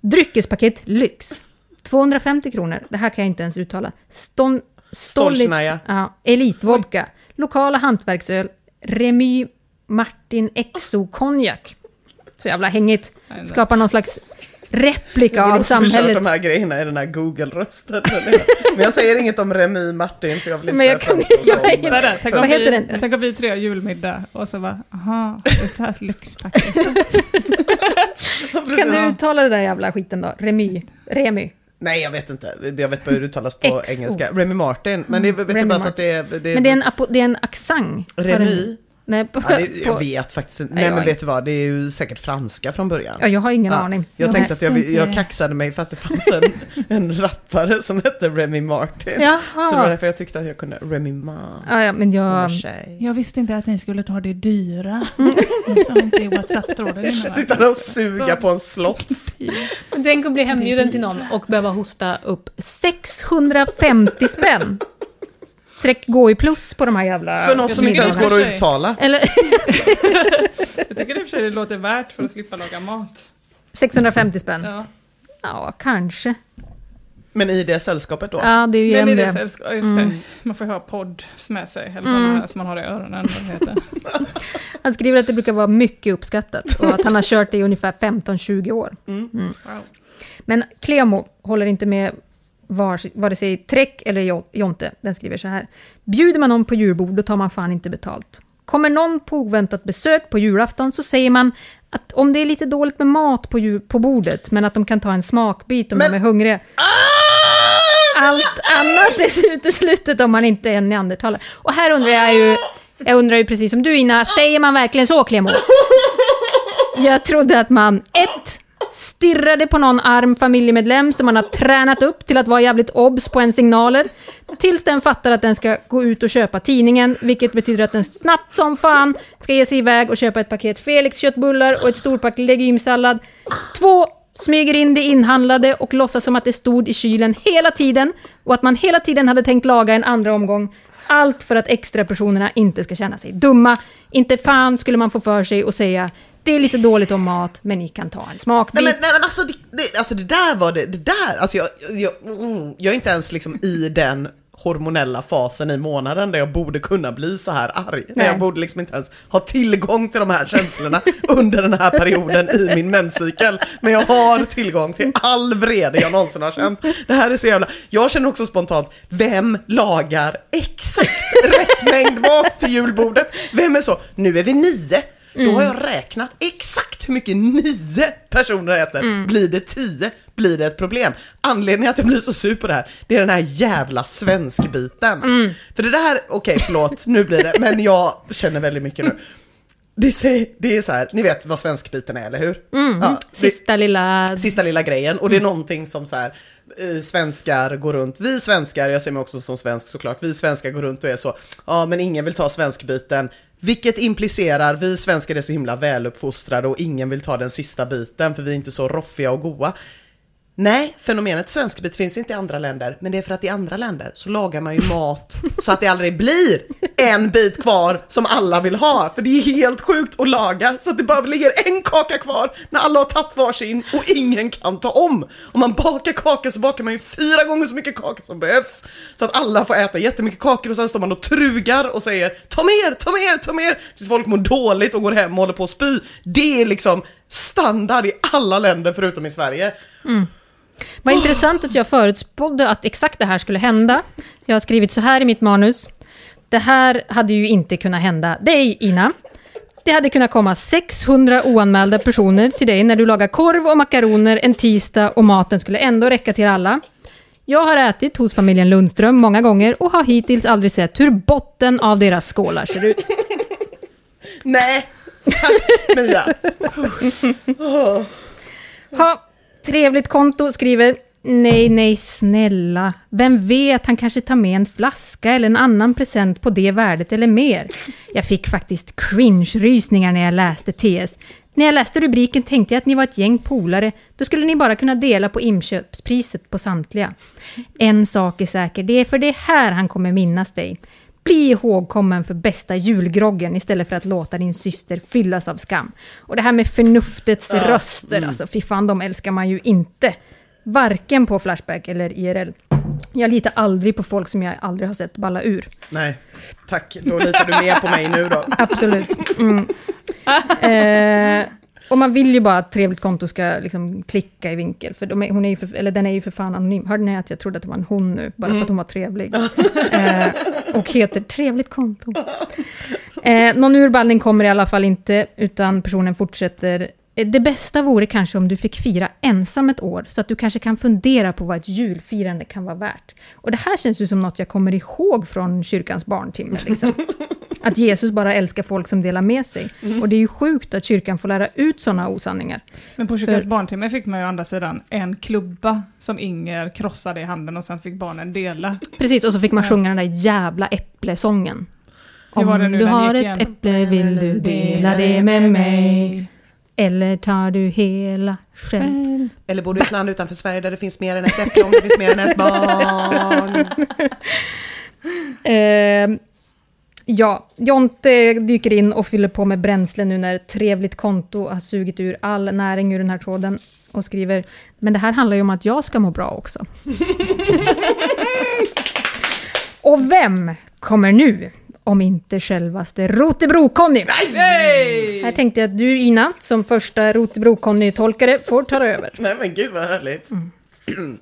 Dryckespaket lyx. 250 kronor, det här kan jag inte ens uttala. Ston,
Stolznaja.
ja, elitvodka, lokala hantverksöl, Remy Martin Exo konjak. Så jävla hängigt. Skapar någon slags replika
Jag
av
borde också kört
samhället.
de här grejerna i den här Google-rösten. Men jag säger inget om Remy Martin för jag vill inte
Men jag kan- jag säger-
Där. Tänk,
Vad
om
heter
vi,
den?
tänk om vi tre har julmiddag och så bara, aha, det här lyxpaketet.
Kan du uttala det där jävla skiten då? Remy. Remy.
Nej, jag vet inte. Jag vet bara hur det uttalas på engelska. Remy Martin. Men det vet
Remy
jag bara för att det är... Det
Men det är en, apo- det är en accent.
Remy?
Nej, på,
Ja, det, jag
på,
vet faktiskt inte.
Nej,
Nej, men vet du vad? Det är ju säkert franska från början.
ja, jag har ingen
Ja,
aning.
Jag
Jag
tänkte att jag, jag kaxade mig för att det fanns en, en rappare som hette Remy Martin. Så det var
Jaha.
därför jag tyckte att jag kunde Remy Ma.
Ja, ja, men jag...
Jag visste inte att ni skulle ta det dyra. Sa inte i WhatsApp-tråden.
Sitta där och suga på en slott.
Tänk att bli hembjuden till någon och behöva hosta upp 650 spänn. Streck gå i plus på de här jävla...
För något som inte ens går
i
att uttala.
Eller
Jag tycker i och för sig det låter värt för att slippa laga mat.
650 spänn.
Ja.
Ja, kanske.
Men i det sällskapet då?
Ja, det är ju
Men
igen
det det
det.
sällskap, just det. Man får ju ha podd med sig, eller sådana här som man har i öronen, det.
Han skriver att det brukar vara mycket uppskattat och att han har kört det i ungefär 15-20 år.
Wow.
Men Clemo håller inte med vare sig- vare sig Träck eller Jo- Jonte. Den skriver så här. Bjuder man någon på julbord, då tar man fan inte betalt. Kommer någon på oväntat besök på julafton så säger man att om det är lite dåligt med mat på, ju- på bordet, men att de kan ta en smakbit om
Men-
de är hungriga. Allt annat är uteslutet om man inte är en neandertalare. Och här undrar jag ju, jag undrar ju precis som du Ina, säger man verkligen så Clemo? Jag trodde att man, ett, stirrade på någon arm familjemedlem som man har tränat upp till att vara jävligt obs på en signaler, tills den fattar att den ska gå ut och köpa tidningen, vilket betyder att den snabbt som fan ska ge sig iväg och köpa ett paket Felix köttbullar och ett storpack legymsallad. Två, smyger in det inhandlade och låtsas som att det stod i kylen hela tiden och att man hela tiden hade tänkt laga en andra omgång. Allt för att extra personerna inte ska känna sig dumma. Inte fan skulle man få för sig att säga det är lite dåligt om mat, men ni kan ta en smakbit.
Nej men, nej, men alltså, det, det, alltså det där var det, det där, alltså jag, jag, mm, jag är inte ens liksom i den hormonella fasen i månaden där jag borde kunna bli så här arg.
Nej.
jag borde liksom inte ens ha tillgång till de här känslorna under den här perioden i min menscykel. Men jag har tillgång till all vrede jag någonsin har känt. Det här är så jävla... Jag känner också spontant, vem lagar exakt rätt mängd mat till julbordet? Vem är så, nu är vi nio. Då har jag räknat exakt hur mycket nio personer äter. Blir det tio blir det ett problem. Anledningen att jag blir så sur på det här, det är den här jävla svenskbiten. För det där, okej förlåt, nu blir det, men jag känner väldigt mycket nu. Det är, det är så här, ni vet vad svenskbiten är, eller hur? Ja, det-
Sista lilla...
sista lilla grejen och det är någonting som så här svenskar går runt, vi svenskar, jag ser mig också som svensk såklart, vi svenskar går runt och är så, ja men ingen vill ta svenskbiten, vilket implicerar vi svenskar är så himla väluppfostrade och ingen vill ta den sista biten för vi är inte så roffiga och goa. Nej, fenomenet svenskbit finns inte i andra länder, men det är för att i andra länder så lagar man ju mat så att det aldrig blir en bit kvar som alla vill ha, för det är helt sjukt att laga så att det bara ligger en kaka kvar när alla har tagit varsin och ingen kan ta om. Om man bakar kakor så bakar man ju fyra gånger så mycket kakor som behövs så att alla får äta jättemycket kakor och sen står man och trugar och säger ta mer, ta mer, ta mer tills folk mår dåligt och går hem och håller på att spy. Det är liksom standard i alla länder förutom i Sverige.
Vad intressant att jag förutspådde att exakt det här skulle hända. Jag har skrivit så här i mitt manus. Det här hade ju inte kunnat hända dig, Ina. Det hade kunnat komma 600 oanmälda personer till dig när du lagar korv och makaroner en tisdag och maten skulle ändå räcka till alla. Jag har ätit hos familjen Lundström många gånger och har hittills aldrig sett hur botten av deras skålar ser ut.
Nej, tack Mia.
Ha, trevligt konto, skriver. Nej, nej, snälla. Vem vet, han kanske tar med en flaska eller en annan present på det värdet eller mer. Jag fick faktiskt cringe-rysningar när jag läste TS. När jag läste rubriken tänkte jag att ni var ett gäng polare. Då skulle ni bara kunna dela på inköpspriset på samtliga. En sak är säker, det är för det här han kommer minnas dig. Bli ihågkommen för bästa julgroggen istället för att låta din syster fyllas av skam. Och det här med förnuftets röster, alltså fy fan, de älskar man ju inte. Varken på Flashback eller IRL. Jag litar aldrig på folk som jag aldrig har sett balla ur.
Nej, tack. Då litar du mer på mig nu då.
Absolut. Mm. Eh, Och man vill ju bara att trevligt konto ska liksom klicka i vinkel, för, de är, hon är ju för, eller den är ju för fan anonym. Hörde ni att jag trodde att det var en hon nu, bara för att hon var trevlig? eh, och heter trevligt konto. Eh, någon urballning kommer i alla fall inte, utan personen fortsätter. Eh, Det bästa vore kanske om du fick fira ensam ett år, så att du kanske kan fundera på vad ett julfirande kan vara värt. Och det här känns ju som något jag kommer ihåg från kyrkans barntimme. Liksom. Att Jesus bara älskar folk som delar med sig. Och det är ju sjukt att kyrkan får lära ut sådana osanningar.
Men på kyrkans
För-
barntimme fick man ju å andra sidan en klubba som Inger krossade i handen och sen fick barnen dela.
Precis, och så fick man sjunga den där jävla äpplesången.
Hur var det
Om
nu
du har ett
igen?
äpple vill du dela det med mig. Eller tar du hela själv?
Eller bor du i ett land utanför Sverige där det finns mer än ett äpple om det finns mer än ett barn?
Eh, ja, Jonte dyker in och fyller på med bränsle nu när trevligt konto har sugit ur all näring ur den här tråden och skriver Men det här handlar ju om att jag ska må bra också. och vem kommer nu om inte självaste Rotebro-Conny? Här tänkte jag att du Ina, som första Rotebro-Conny-tolkare, får ta över.
Nej men gud vad härligt.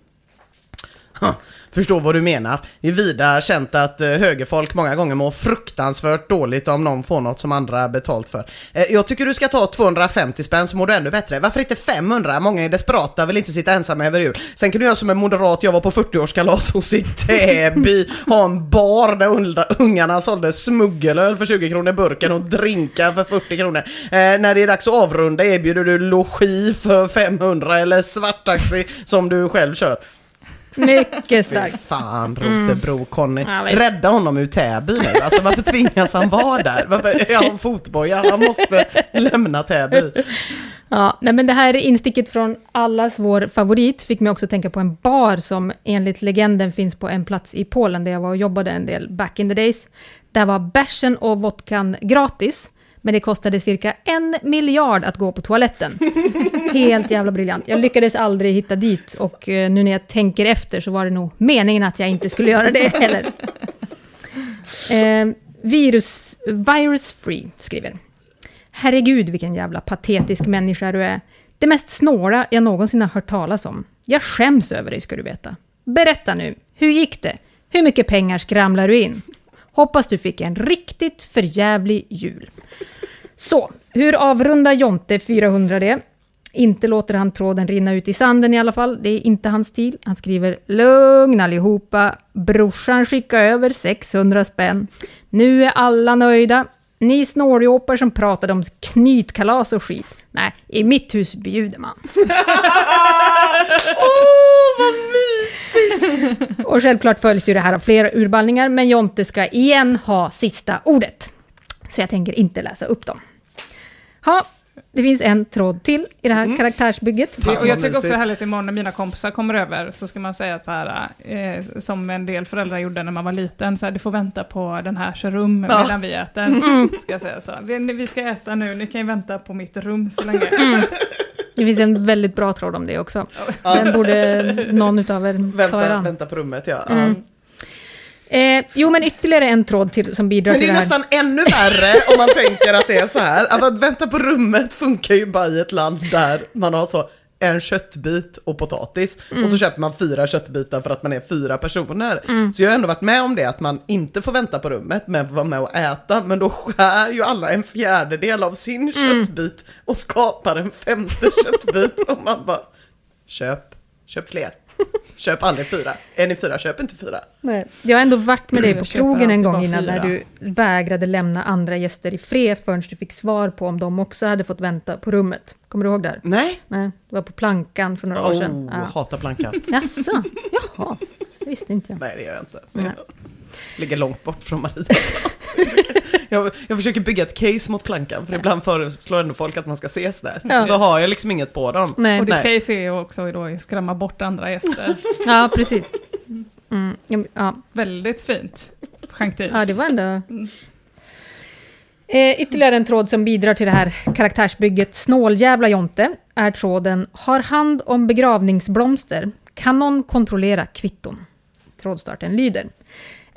Ha, Förstår vad du menar. Det är vida känt att eh, högerfolk många gånger mår fruktansvärt dåligt om någon får något som andra betalt för. Eh, jag tycker du ska ta 250 spänn så mår du ännu bättre. Varför inte 500? Många är desperata, vill inte sitta ensamma över jul. Sen kan du göra som en moderat, jag var på 40-årskalas hos i Täby, ha en bar där ungarna sålde smuggelöl för 20 kronor burken och drinkar för 40 kronor. Eh, när det är dags att avrunda erbjuder du logi för 500 eller svarttaxi som du själv kör.
Mycket
Fy
starkt.
fan Rotebro-Conny.
Ja, visst.
Rädda honom ur Täby nu. Alltså varför tvingas han vara där? Varför är han fotboja? Han måste lämna Täby.
Ja, nej men det här insticket från allas vår favorit fick mig också tänka på en bar som enligt legenden finns på en plats i Polen där jag var och jobbade en del back in the days. Där var bärsen och vodkan gratis, men det kostade cirka en miljard att gå på toaletten. Helt jävla briljant. Jag lyckades aldrig hitta dit och eh, nu när jag tänker efter så var det nog meningen att jag inte skulle göra det heller. Eh, virus, virus Free skriver. Herregud vilken jävla patetisk människa du är. Det mest snåla jag någonsin har hört talas om. Jag skäms över dig ska du veta. Berätta nu, hur gick det? Hur mycket pengar skramlar du in? Hoppas du fick en riktig riktigt förjävlig jul. Så, hur avrundar Jonte 400 det? Inte låter han tråden rinna ut i sanden i alla fall, det är inte hans stil. Han skriver lugn allihopa, brorsan skickar över 600 spänn. Nu är alla nöjda. Ni snåljåpar som pratade om knytkalas och skit. Nej, i mitt hus bjuder man.
Åh, vad mysigt!
Och självklart följs ju det här av flera urballningar, men Jonte ska igen ha sista ordet. Så jag tänker inte läsa upp dem. Ha, det finns en tråd till i det här karaktärsbygget.
Det, och jag tycker också härligt imorgon när mina kompisar kommer över, så ska man säga så här, eh, som en del föräldrar gjorde när man var liten, så här, du får vänta på den här rum medan vi äter. Ska jag säga så. Vi, vi ska äta nu, ni kan ju vänta på mitt rum så länge.
Det finns en väldigt bra tråd om det också. Den borde någon utav er ta er
Vänta,
an.
vänta på rummet ja.
Mm. Eh, jo, men ytterligare en tråd till som bidrar
Men det
till
är
det här.
nästan ännu värre om man tänker att det är så här. Att, att vänta på rummet funkar ju bara i ett land där man har så en köttbit och potatis. Och
Mm.
så köper man fyra köttbitar för att man är fyra personer. Så jag har ändå varit med om det, att man inte får vänta på rummet, men får vara med och äta. Men då skär ju alla en fjärdedel av sin
Mm.
köttbit och skapar en femte köttbit. Och man bara, köp, köp fler. Köp aldrig fyra. Är ni fyra, köp inte fyra.
Nej. Jag har ändå varit med dig på
Jag
krogen en gång innan när du vägrade lämna andra gäster i fred förrän du fick svar på om de också hade fått vänta på rummet. Kommer du ihåg det? här?
Nej.
Nej, det var på plankan för några år sedan.
Oh,
Ja.
hatar plankan.
Jaså? Jaha, det visste inte jag.
Nej, det gör jag inte.
Nej.
Ligger långt bort från Maria. jag, jag försöker bygga ett case mot plankan, för ibland föreslår ändå folk att man ska ses där.
Ja.
Så, så har jag liksom inget på dem.
Nej.
Och ditt
Nej.
case är ju också då att skrämma bort andra gäster.
Ja, precis. Mm, ja.
Väldigt fint. Dit.
ja, det var ändå... Eh, ytterligare en tråd som bidrar till det här karaktärsbygget Snåljävla Jonte är tråden Har hand om begravningsblomster. Kan någon kontrollera kvitton? Trådstarten lyder.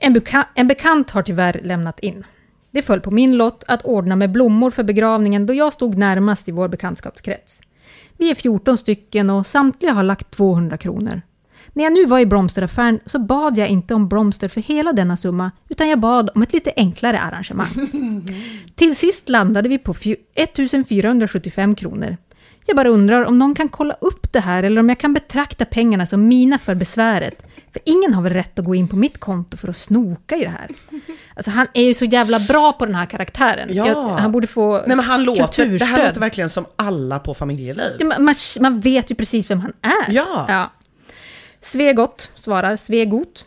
En, buka- en bekant har tyvärr lämnat in. Det föll på min lott att ordna med blommor för begravningen då jag stod närmast i vår bekantskapskrets. Vi är 14 stycken och samtliga har lagt 200 kronor. När jag nu var i blomsteraffären så bad jag inte om blomster för hela denna summa, utan jag bad om ett lite enklare arrangemang. Till sist landade vi på fju- 1475 kronor. Jag bara undrar om någon kan kolla upp det här eller om jag kan betrakta pengarna som mina för besväret. För ingen har väl rätt att gå in på mitt konto för att snoka i det här. Alltså han är ju så jävla bra på den här karaktären.
Ja.
Jag, han borde få
Nej men han låter, det här låter verkligen som alla på familjeliv.
Ja, man, man, man vet ju precis vem han är.
Ja.
ja. Svegot svarar Svegot.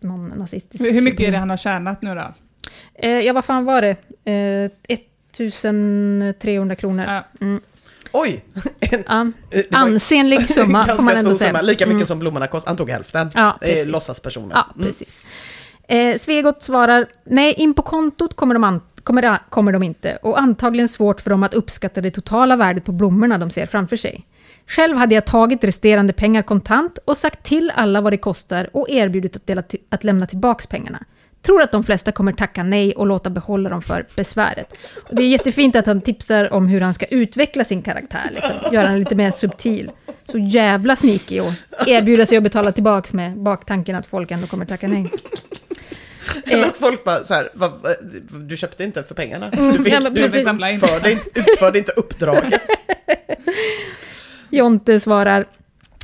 Någon nazistisk.
Hur hur mycket är det han har tjänat nu då?
Eh, ja, vad fan var det? Eh, 1300 kronor.
Ja.
Mm.
Oj! En,
Ja. Ansenlig summa, får man ändå säga.
summa, lika mycket
Mm.
som blommorna kostar. Han tog hälften.
Ja, precis.
låtsaspersoner.
Ja,
Mm.
precis. Eh, Svegot svarar, nej, in på kontot kommer de, an- kommer, kommer de inte. Och antagligen svårt för dem att uppskatta det totala värdet på blommorna de ser framför sig. Själv hade jag tagit resterande pengar kontant och sagt till alla vad det kostar och erbjudit att, dela att lämna tillbaks pengarna. Tror att de flesta kommer tacka nej och låta behålla dem för besväret. Och det är jättefint att han tipsar om hur han ska utveckla sin karaktär, liksom. göra den lite mer subtil. Så jävla sneaky och erbjuda sig att betala tillbaks med baktanken att folk ändå kommer tacka nej.
Eller
Eh,
att folk bara så här, vad, vad, du köpte inte för pengarna.
Mm,
Du, fick,
ja,
du utförde, utförde inte uppdraget.
Jonte svarar,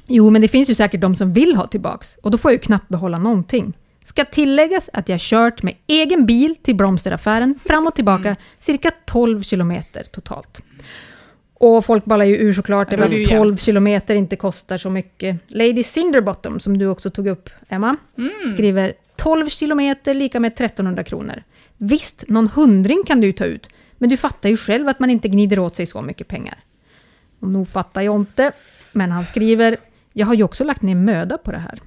jo men det finns ju säkert de som vill ha tillbaks och då får jag ju knappt behålla någonting. Ska tilläggas att jag kört med egen bil till blomsteraffären fram och tillbaka cirka 12 kilometer totalt. Och folk ballar ju ur såklart,
Ja, det ju
12 kilometer inte kostar så mycket. Lady Cinderbottom, som du också tog upp, Emma, skriver 12 kilometer lika med 1300 kronor. Visst, någon hundring kan du ta ut, men du fattar ju själv att man inte gnider åt sig så mycket pengar. Och nog fattar jag inte, men han skriver, jag har ju också lagt ner möda på det här.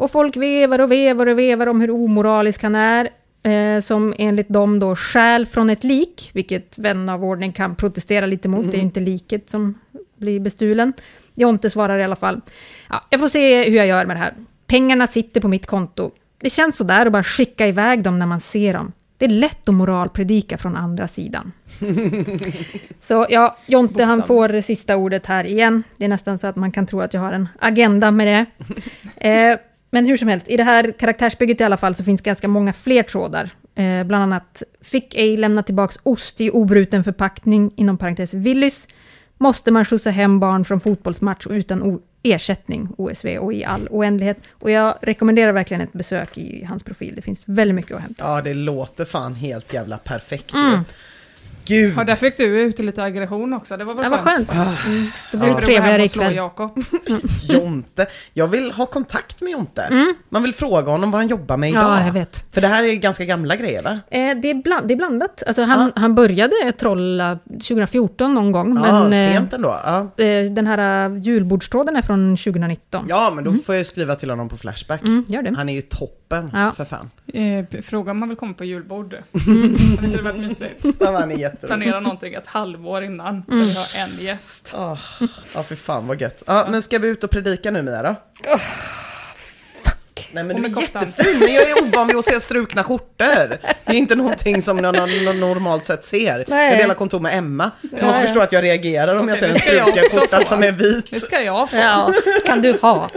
Och folk vevar och vevar och vevar om hur omoralisk han är, eh, som enligt dem då stjäl från ett lik, vilket vän av ordning kan protestera lite mot, det är ju inte liket som blir bestulen. Jonte svarar i alla fall, ja, jag får se hur jag gör med det här. Pengarna sitter på mitt konto. Det känns sådär att bara skicka iväg dem när man ser dem. Det är lätt att moralpredika från andra sidan. Så ja, Jonte han får sista ordet här igen. Det är nästan så att man kan tro att jag har en agenda med det. Eh, men hur som helst, i det här karaktärsbygget i alla fall så finns ganska många fler trådar. Eh, bland annat, fick ej lämna tillbaks ost i obruten förpackning, inom parentes Willys. Måste man skjutsa hem barn från fotbollsmatch utan ersättning, OSV, och i all oändlighet. Och jag rekommenderar verkligen ett besök i hans profil. Det finns väldigt mycket att hämta.
Ja, det låter fan helt jävla perfekt
Mm.
Gud.
Ja, där fick du ut lite aggression också. Det var väl
Det var skönt. Mm. Då blir
Ja.
det trevligare
Slå
ikväll.
Jakob.
Jonte. Jag vill ha kontakt med Jonte. Man vill fråga honom vad han jobbar med idag.
Mm. Ja, jag vet.
För det här är ganska gamla grejer va?
Eh, det, är bland, det är blandat. Alltså han, han började trolla 2014 någon gång.
Ja,
men eh,
sent ändå. Ja.
eh, den här uh, julbordstråden är från 2019.
ja, men då får jag skriva till honom på Flashback.
Mm, gör det.
Han är ju toppen,
Ja.
för fan.
Eh, fråga om man vill komma på julbord.
Mm.
Hade det varit mysigt?
Ja, han är.
Planera någonting ett halvår innan.
Mm.
Vi har en gäst.
Ah, Ja, för fan vad gött. Ja, men ska vi ut och predika nu Mia då? Nej men
Och
du är
koftan.
jättefin, men jag är ovan vid att se strukna skjortor. Det är inte någonting som jag no- no- normalt sett ser.
Nej.
Jag delar kontor med Emma. Du måste förstå att jag reagerar om jag ser en
det
struken skjorta som är
Det
vit.
ska jag få.
Ja, kan du ha.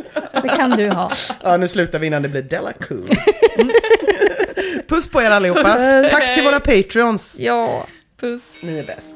Det kan du ha.
Ja, nu slutar vi innan det blir Della Cool. Mm. Puss på er allihopa. Tack till våra Patreons.
Ja.
Puss.
Ni är bäst.